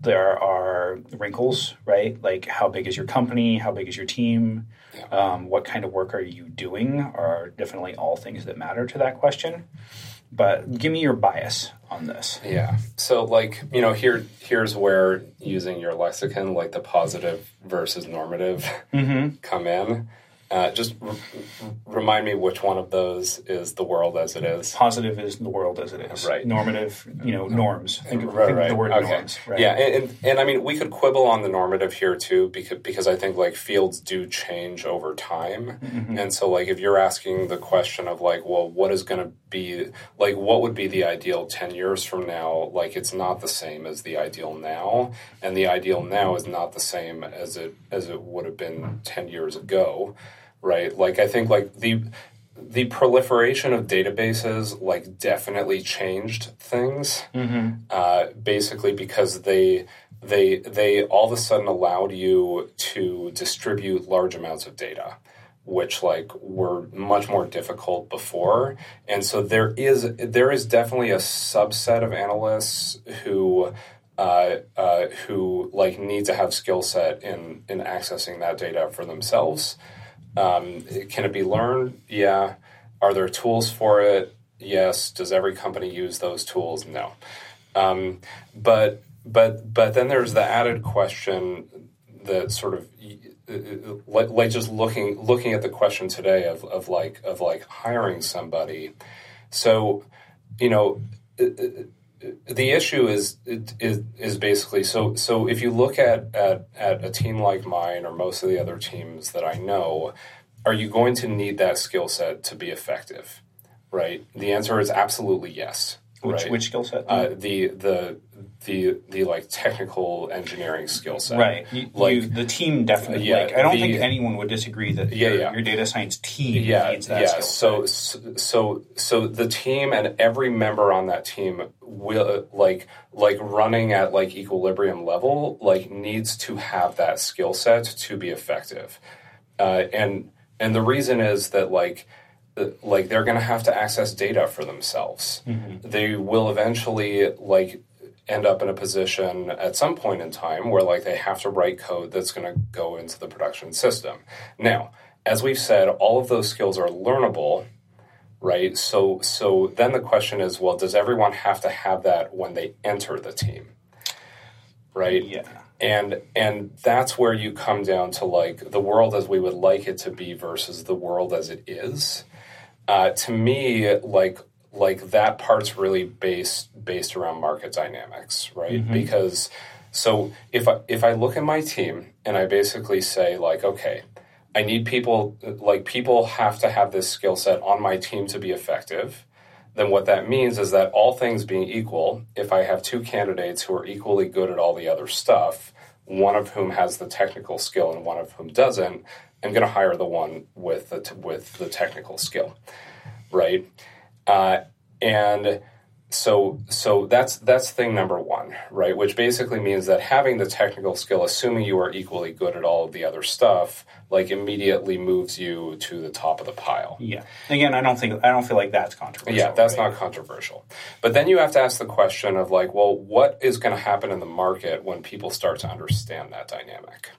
there are wrinkles, right? Like how big is your company? How big is your team? Um, what kind of work are you doing? Are definitely all things that matter to that question. But give me your bias on this. Yeah. So like, you know, here here's where using your lexicon, like the positive versus normative come in. Uh, just r- r- remind me which one of those is the world as it is. Positive is the world as it is. Right. Normative, you know, norms. Think of, Right, think right. the word Okay. norms. Right. Yeah, and, and and I mean we could quibble on the normative here too because because I think like fields do change over time, Mm-hmm. and so like if you're asking the question of like, well, what is going to be like, what would be the ideal ten years from now? Like, it's not the same as the ideal now, and the ideal now is not the same as it as it would have been ten years ago, right? Like, I think like the the proliferation of databases like definitely changed things uh, basically because they they they all of a sudden allowed you to distribute large amounts of data which like were much more difficult before. And so there is there is definitely a subset of analysts who uh, uh, who like need to have skill set in in accessing that data for themselves um, can it be learned? Yeah. Are there tools for it? Yes. Does every company use those tools? No. Um, but but but then there's the added question that sort of uh, like, like just looking looking at the question today of, of like of like hiring somebody. So you know the issue is, is is basically so so if you look at, at at a team like mine or most of the other teams that I know, are you going to need that skill set to be effective? Right. The answer is absolutely yes. Which right? which skill set? uh, the the the the like technical engineering skill set. right. You, like- you, the team definitely. Yeah, like, I don't the- think anyone would disagree that Yeah, your, yeah. your data science team yeah, needs that yeah. So, so, so the team and every member on that team will like, like running at like equilibrium level, like needs to have that skill set to be effective. Uh, and and the reason is that like, uh, like they're going to have to access data for themselves. They will eventually like end up in a position at some point in time where like they have to write code that's going to go into the production system. Now, as we've said, all of those skills are learnable, right? So so then the question is, well, does everyone have to have that when they enter the team? Right? Yeah. And and that's where you come down to like the world as we would like it to be versus the world as it is. Uh, to me, like like that part's really based based around market dynamics, right? Mm-hmm. Because so if I if I look at my team and I basically say like, okay, I need people like people have to have this skill set on my team to be effective. Then what that means is that all things being equal, if I have two candidates who are equally good at all the other stuff, one of whom has the technical skill and one of whom doesn't, I'm going to hire the one with the t- with the technical skill, right? Uh, and so so that's that's thing number one, right? Which basically means that having the technical skill, assuming you are equally good at all of the other stuff, like immediately moves you to the top of the pile. Yeah. Again, I don't think I don't feel like that's controversial. Yeah, that's right? not controversial. But then you have to ask the question of like, well, what is going to happen in the market when people start to understand that dynamic?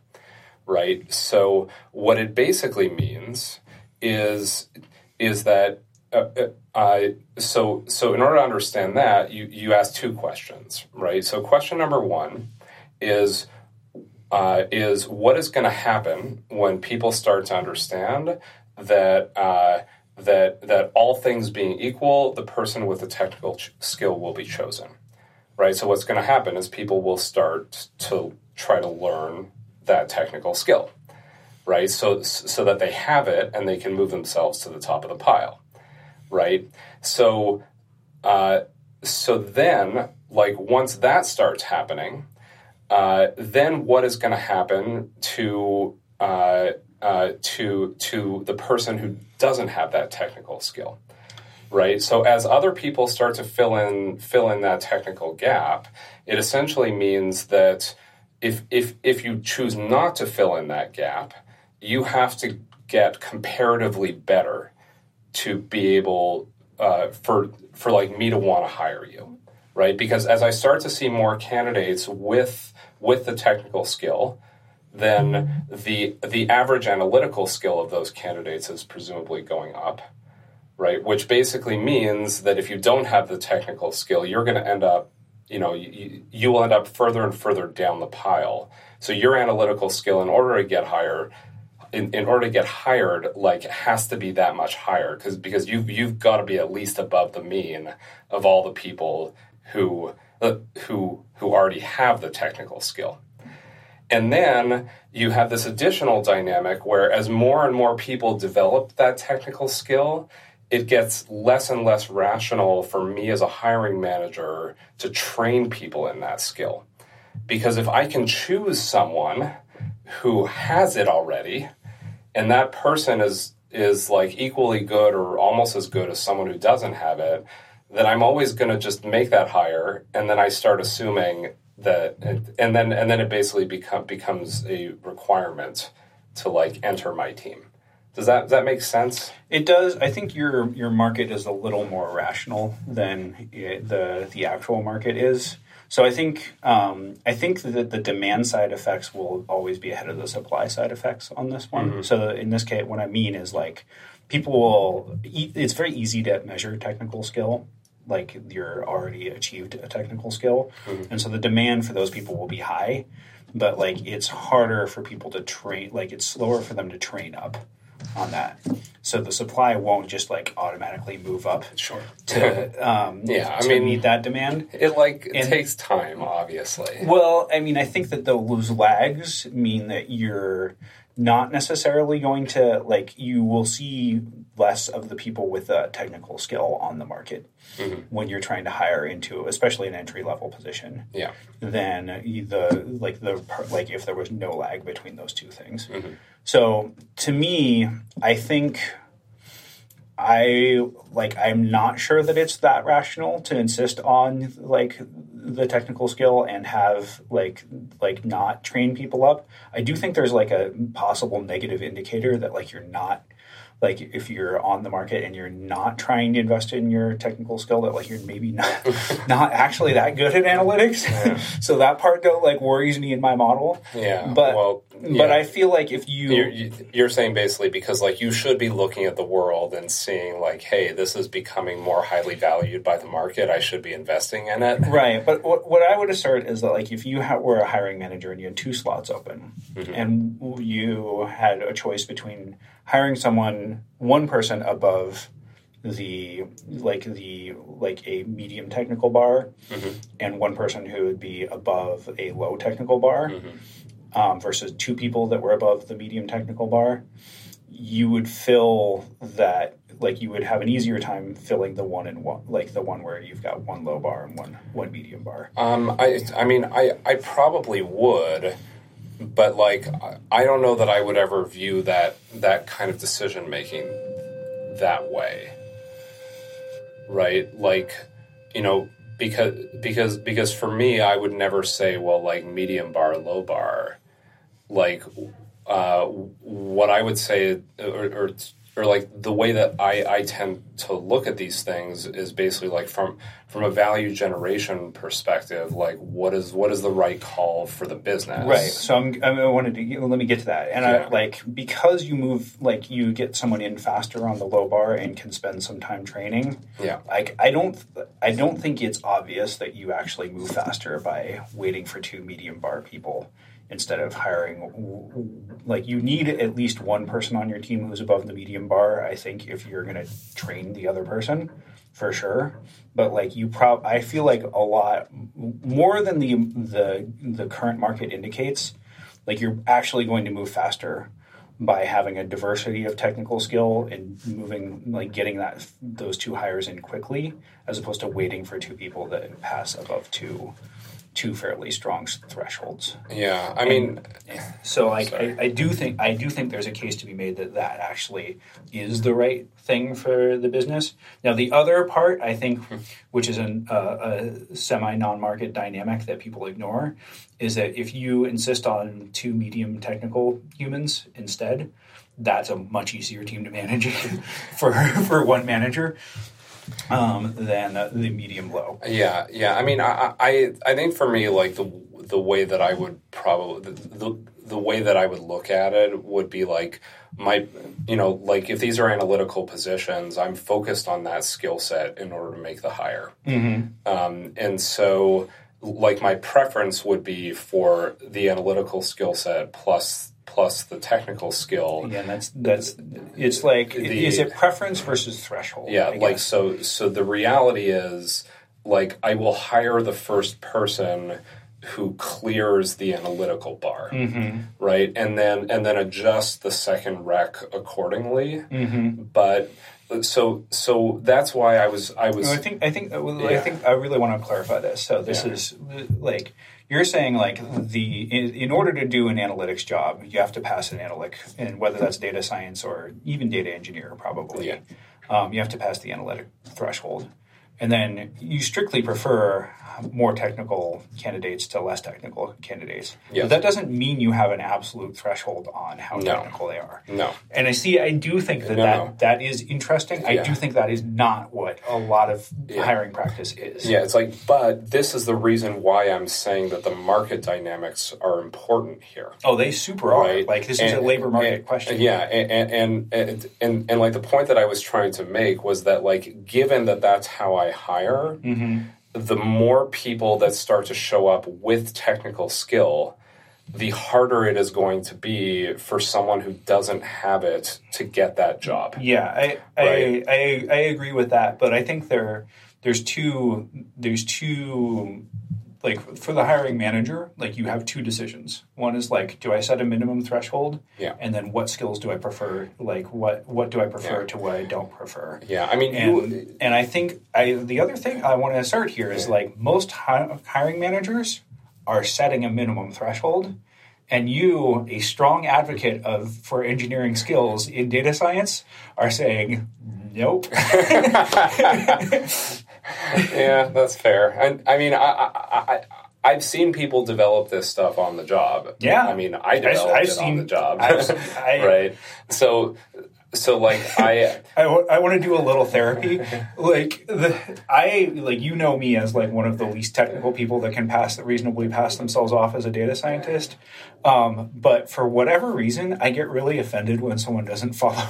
Right? So what it basically means is is that uh, uh, uh, so so in order to understand that, you you ask two questions, right? So question number one is uh, is what is going to happen when people start to understand that that that all things being equal, the person with the technical ch- skill will be chosen, right? So what's going to happen is people will start to try to learn that technical skill, right? So so that they have it and they can move themselves to the top of the pile, right? So uh, so then, like once that starts happening uh, then what is going to happen to uh, uh, to to the person who doesn't have that technical skill, right? So as other people start to fill in fill in that technical gap, it essentially means that if if if you choose not to fill in that gap, you have to get comparatively better to be able uh, for for like me to want to hire you, right? Because as I start to see more candidates with with the technical skill, then the the average analytical skill of those candidates is presumably going up, right? Which basically means that if you don't have the technical skill, you're going to end up, you know, you, you will end up further and further down the pile. So your analytical skill, in order to get higher, in, in order to get hired, like has to be that much higher because because you've you've got to be at least above the mean of all the people who uh, who who already have the technical skill. And then you have this additional dynamic where as more and more people develop that technical skill, it gets less and less rational for me as a hiring manager to train people in that skill. Because if I can choose someone who has it already, and that person is is like equally good or almost as good as someone who doesn't have it, then I'm always going to just make that hire, and then I start assuming that, and then and then it basically become becomes a requirement to like enter my team. Does that does that make sense? It does. I think your your market is a little more rational than it, the the actual market is. So I think um, I think that the demand side effects will always be ahead of the supply side effects on this one. So in this case, what I mean is like people will. It's very easy to measure technical skill. Like you're already achieved a technical skill, and so the demand for those people will be high. But like it's harder for people to train. Like it's slower for them to train up on that. So the supply won't just like automatically move up Sure. to [LAUGHS] um, Yeah, I to mean- meet that demand. It like it And- takes time, obviously. Well, I mean, I think that those lags mean that you're not necessarily going to like you will see less of the people with a technical skill on the market when you're trying to hire into especially an entry level position Yeah. than the like the like if there was no lag between those two things. So to me, I think I like I'm not sure that it's that rational to insist on like the technical skill and have like like not train people up. I do think there's like a possible negative indicator that like you're not like if you're on the market and you're not trying to invest in your technical skill that like you're maybe not [LAUGHS] not actually that good at analytics [LAUGHS] so that part though like worries me in my model Yeah. but well, but i feel like if you You're, you- you're saying basically because like you should be looking at the world and seeing like, hey, this is becoming more highly valued by the market. I should be investing in it. Right, but what, what I would assert is that like if you ha- were a hiring manager and you had two slots open, mm-hmm. and you had a choice between hiring someone, one person above the like the like a medium technical bar, and one person who would be above a low technical bar, um, versus two people that were above the medium technical bar, you would fill that like you would have an easier time filling the one and one like the one where you've got one low bar and one one medium bar. Um, I, I mean, I, I probably would, but like, I- don't know that I would ever view that that kind of decision making that way. Right? Like, you know, because because because for me, I would never say, well, like medium bar, low bar. Like, uh, what I would say, or, or or like the way that I, I tend to look at these things is basically like from from a value generation perspective, like what is what is the right call for the business? Right. So I'm, I wanted to let me get to that. And I, like because you move like you get someone in faster on the low bar and can spend some time training. Yeah. Like I don't I don't think it's obvious that you actually move faster by waiting for two medium bar people instead of hiring like you need at least one person on your team who's above the medium bar I think if you're going to train the other person for sure. But like you prob I feel like a lot more than the the the current market indicates like you're actually going to move faster by having a diversity of technical skill and moving like getting that those two hires in quickly as opposed to waiting for two people that pass above two two fairly strong thresholds Yeah. I mean, so like I, I do think I do think there's a case to be made that that actually is the right thing for the business. Now the other part I think, which is an, uh, a semi non-market dynamic that people ignore, is that if you insist on two medium technical humans instead, that's a much easier team to manage [LAUGHS] for for one manager um, than uh, the medium low. Yeah, yeah. I mean, I, I, I think for me, like the the way that I would probably the, the the way that I would look at it would be like my, you know, like if these are analytical positions, I'm focused on that skill set in order to make the hire. Um, and so, like my preference would be for the analytical skill set plus plus the technical skill. Again, that's that's it's like The- is it preference versus threshold? Yeah, like so so the reality is like I will hire the first person who clears the analytical bar. Mm-hmm. Right? And then and then adjust the second rec accordingly. Mm-hmm. But so so that's why I was I was I think I think I think I really want to clarify this. So this Yeah. is like you're saying like the in, in order to do an analytics job, you have to pass an analytic, and whether that's data science or even data engineer, probably, Yeah. um, you have to pass the analytic threshold, and then you strictly prefer more technical candidates to less technical candidates. Yes. But that doesn't mean you have an absolute threshold on how No. technical they are. no. And I see, I do think that No, that, no. that is interesting. I do think that is not what a lot of Yeah. hiring practice is. Yeah, it's like but this is the reason why I'm saying that the market dynamics are important here. Oh, they super are. Like this is a labor market and- question. Yeah, and and, and and and like the point that I was trying to make was that like given that that's how I hire, Mm-hmm. The more people that start to show up with technical skill, the harder it is going to be for someone who doesn't have it to get that job. Yeah, I Right. I, I I agree with that, but I think there there's two there's two like for the hiring manager, like you have two decisions. One is like, do I set a minimum threshold? Yeah. And then what skills do I prefer? Like what what do I prefer Yeah. to what I don't prefer? Yeah, I mean, And, you, and I think I the other thing I want to assert here is like most hi- hiring managers are setting a minimum threshold, and you, a strong advocate of for engineering skills in data science, are saying nope. [LAUGHS] [LAUGHS] yeah, that's fair. And I mean, I, I, I, I've seen people develop this stuff on the job. Yeah. I mean, I developed I've it on seen- the job. I've seen- [LAUGHS] I- right. So, so like I, [LAUGHS] I, want to do a little therapy. Like the I like you know me as like one of the least technical people that can pass reasonably pass themselves off as a data scientist. Um, but for whatever reason, I get really offended when someone doesn't [LAUGHS] follow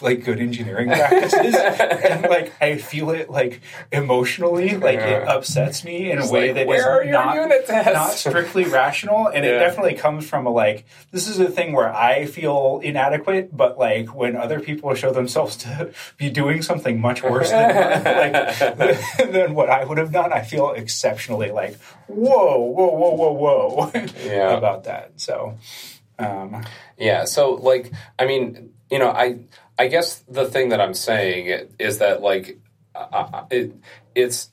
like good engineering practices, and [LAUGHS] like I feel it like emotionally, like it upsets me in a way like, that is "Where are your not unit tests?" not strictly rational, and it definitely comes from a like this is a thing where I feel inadequate, but like when other people show themselves to be doing something much worse than like [LAUGHS] than what I would have done, I feel exceptionally like whoa, whoa, whoa, whoa, whoa Yeah. about that. So, um, yeah. So like, I mean, you know, I, I guess the thing that I'm saying is that like, it, it's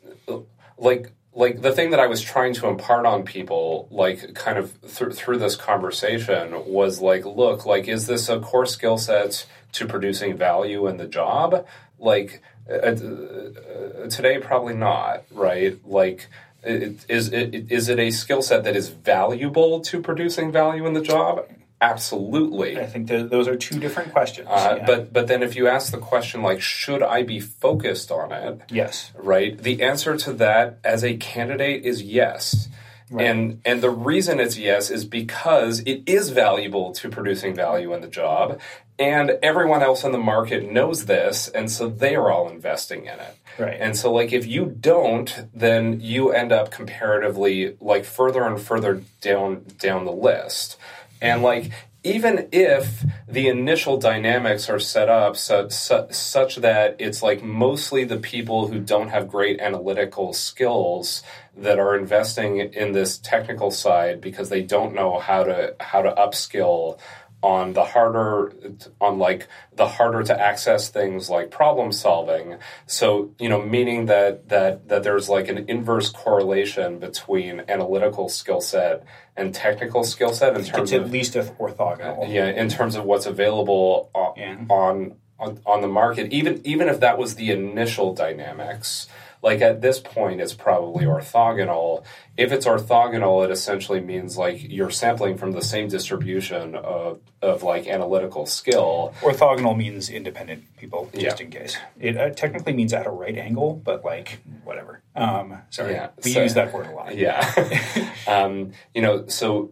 like like the thing that I was trying to impart on people, like kind of th- through this conversation, was like, look, like, is this a core skill set to producing value in the job? Like, uh, uh, today, probably not, right? Like, it, is it, is it a skill set that is valuable to producing value in the job? Absolutely. I think those are two different questions. Uh, Yeah. But but then if you ask the question like, should I be focused on it? yes, right? The answer to that as a candidate is yes. And and the reason it's yes is because it is valuable to producing value in the job and everyone else in the market knows this and so they are all investing in it. Right. And so like if you don't then you end up comparatively like further and further down down the list. And like even if the initial dynamics are set up such, such, such that it's like mostly the people who don't have great analytical skills that are investing in this technical side because they don't know how to how to upskill on the harder on like the harder to access things like problem solving so you know meaning that that that there's like an inverse correlation between analytical skill set and technical skill set in terms it's at of least orthogonal. Uh, yeah in terms of what's available on, Yeah. on on on the market even even if that was the initial dynamics like at this point it's probably orthogonal if it's orthogonal it essentially means like you're sampling from the same distribution of of like analytical skill Orthogonal means independent people, just Yeah. in case. It uh, technically means at a right angle, but like whatever. Um, sorry, Yeah, we so- use that word a lot. yeah [LAUGHS] um, you know so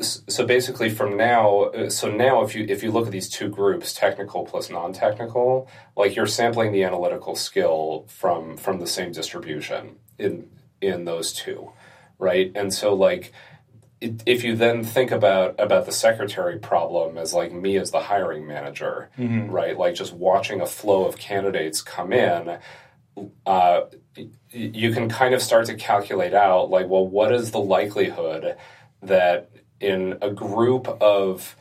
so basically from now so now if you if you look at these two groups technical plus non-technical like you're sampling the analytical skill from from the same distribution in in those two right? And so like it, if you then think about about the secretary problem as like me as the hiring manager right? Like just watching a flow of candidates come in uh, you can kind of start to calculate out like well what is the likelihood that in a group of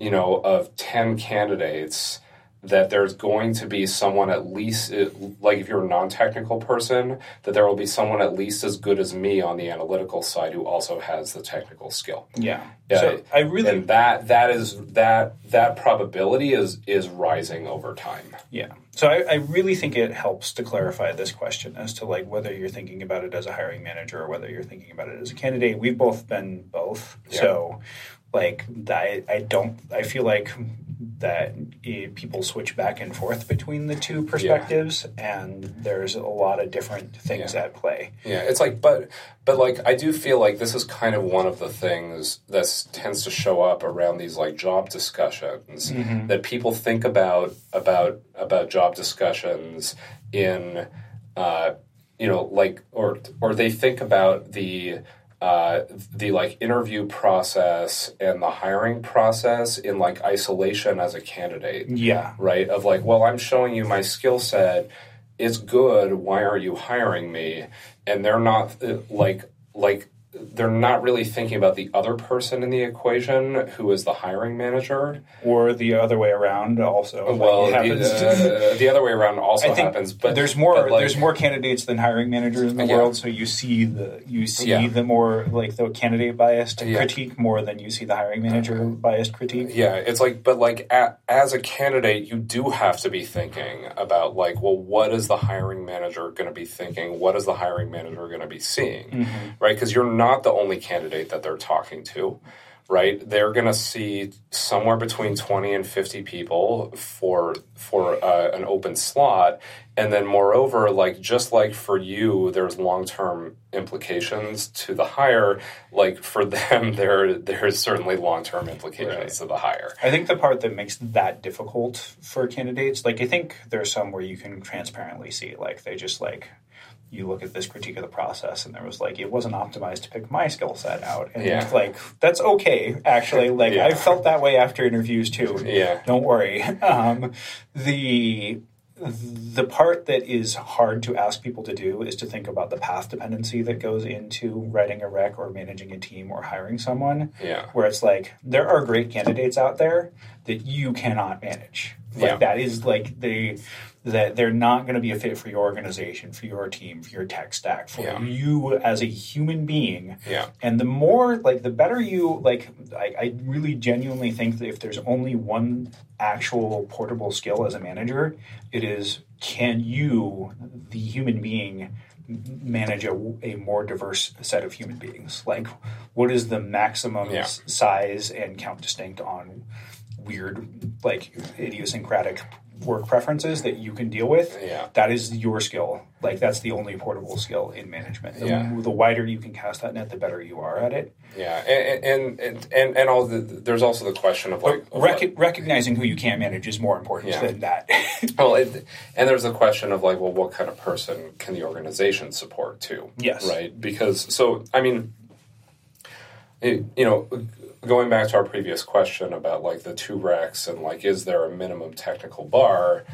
you know of 10 candidates that there's going to be someone at least uh, like if you're a non-technical person that there will be someone at least as good as me on the analytical side who also has the technical skill Yeah. Yeah, so I really, and that that is that that probability is is rising over time yeah. So I, I really think it helps to clarify this question as to like whether you're thinking about it as a hiring manager or whether you're thinking about it as a candidate. We've both been both. Yeah. So like I, I don't I feel like that people switch back and forth between the two perspectives and there's a lot of different things Yeah. at play. Yeah, it's like, but, but like, I do feel like this is kind of one of the things that tends to show up around these like job discussions that people think about about about job discussions in, uh, you know, like, or or they think about the uh, the like interview process and the hiring process in like isolation as a candidate Yeah. right? Of like, well, I'm showing you my skill set. It's good. Why aren't you hiring me? And they're not uh, like like they're not really thinking about the other person in the equation who is the hiring manager. Or the other way around also. Well, the, uh, the other way around also I think happens, but there's more but, like, there's more candidates than hiring managers in the Yeah. world, so you see the you see Yeah. the more like the candidate biased Yeah. critique more than you see the hiring manager biased critique. Yeah, it's like, but like a, as a candidate, you do have to be thinking about like, well, what is the hiring manager going to be thinking? What is the hiring manager going to be seeing? Right? Because you're not the only candidate that they're talking to. Right? They're going to see somewhere between 20 and 50 people for for uh, an open slot. And then moreover, like just like for you, there's long-term implications to the hire, like for them [LAUGHS] there there's certainly long-term implications Right. to the hire. I think the part that makes that difficult for candidates, like I think there's some where you can transparently see, like they just like you look at this critique of the process and there was like it wasn't optimized to pick my skill set out and Yeah. like that's okay actually like Yeah. i felt that way after interviews too Yeah. don't worry um, the the part that is hard to ask people to do is to think about the path dependency that goes into writing a rec or managing a team or hiring someone Yeah. where it's like there are great candidates out there that you cannot manage. Like Yeah. that is like they that they're not going to be a fit for your organization, for your team, for your tech stack, for Yeah. you as a human being. Yeah. And the more like the better you like I, I really genuinely think that if there's only one actual portable skill as a manager, it is can you, the human being, manage a, a more diverse set of human beings? Like, what is the maximum Yeah. s- size and count distinct on weird, like idiosyncratic work preferences that you can deal with? Yeah. That is your skill. Like, that's the only portable skill in management. The, Yeah. the wider you can cast that net, the better you are at it. Yeah, and and and and, and all the, there's also the question of like of Rec- what- recognizing who you can't manage is more important Yeah. than that. [LAUGHS] well, it, and there's a question of like, well, what kind of person can the organization support too? Yes. right. Because so I mean, it, you know, going back to our previous question about like the two racks and like, is there a minimum technical bar?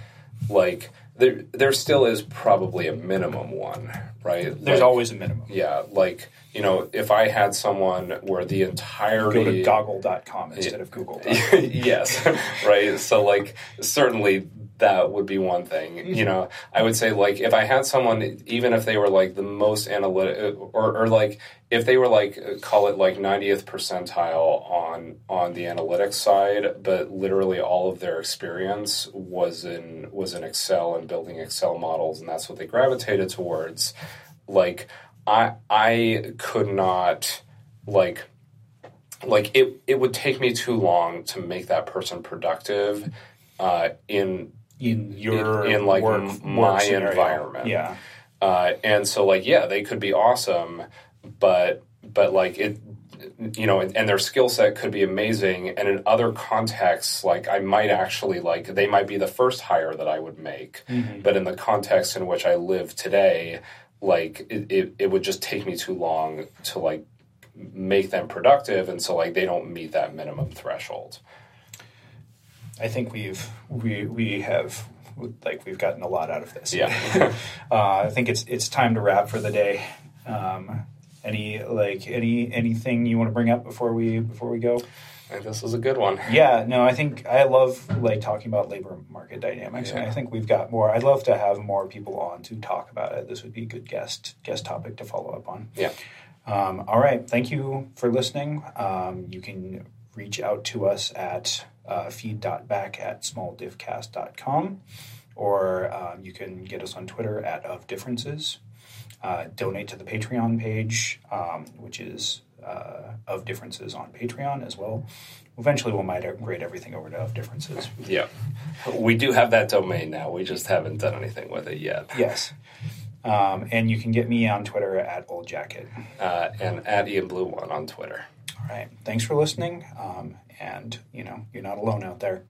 Like, there there still is probably a minimum one, right? There's Like, always a minimum. yeah, like you know, if I had someone where the entirety Go to goggle.com instead of Google. [LAUGHS] yes, [LAUGHS] right. So like certainly that would be one thing. You mm-hmm. know, I would say like if I had someone, even if they were like the most analytic, or, or like if they were like call it like 90th percentile on on the analytics side, but literally all of their experience was in was in Excel and building Excel models, and that's what they gravitated towards. Like I I could not like like it it would take me too long to make that person productive uh, in in your in, like, work, work my scenario. environment. Yeah. uh, and so like yeah they could be awesome but but like it you know and, and their skill set could be amazing and in other contexts like i might actually like they might be the first hire that i would make but in the context in which i live today like it, it, it would just take me too long to like make them productive and so like they don't meet that minimum threshold I think we've we we have like we've gotten a lot out of this. yeah [LAUGHS] uh, I think it's it's time to wrap for the day. Um, any like any anything you want to bring up before we before we go? Think this is a good one [LAUGHS] Yeah, no, I think I love like talking about labor market dynamics, and I think we've got more. I'd love to have more people on to talk about it. This would be a good guest guest topic to follow up on. yeah Um, all right. Thank you for listening. Um, you can reach out to us at uh, feed.back at smalldivcast.com or um, you can get us on Twitter at of differences. Uh, donate to the Patreon page, um, which is uh, of differences on Patreon as well. Eventually, we'll migrate everything over to of differences. yeah we do have that domain now we just haven't done anything with it yet Yes. Um, and you can get me on Twitter at Old Jacket. uh, and at Ian Blue One on Twitter. All right. Thanks for listening. Um, and, you know, you're not alone out there.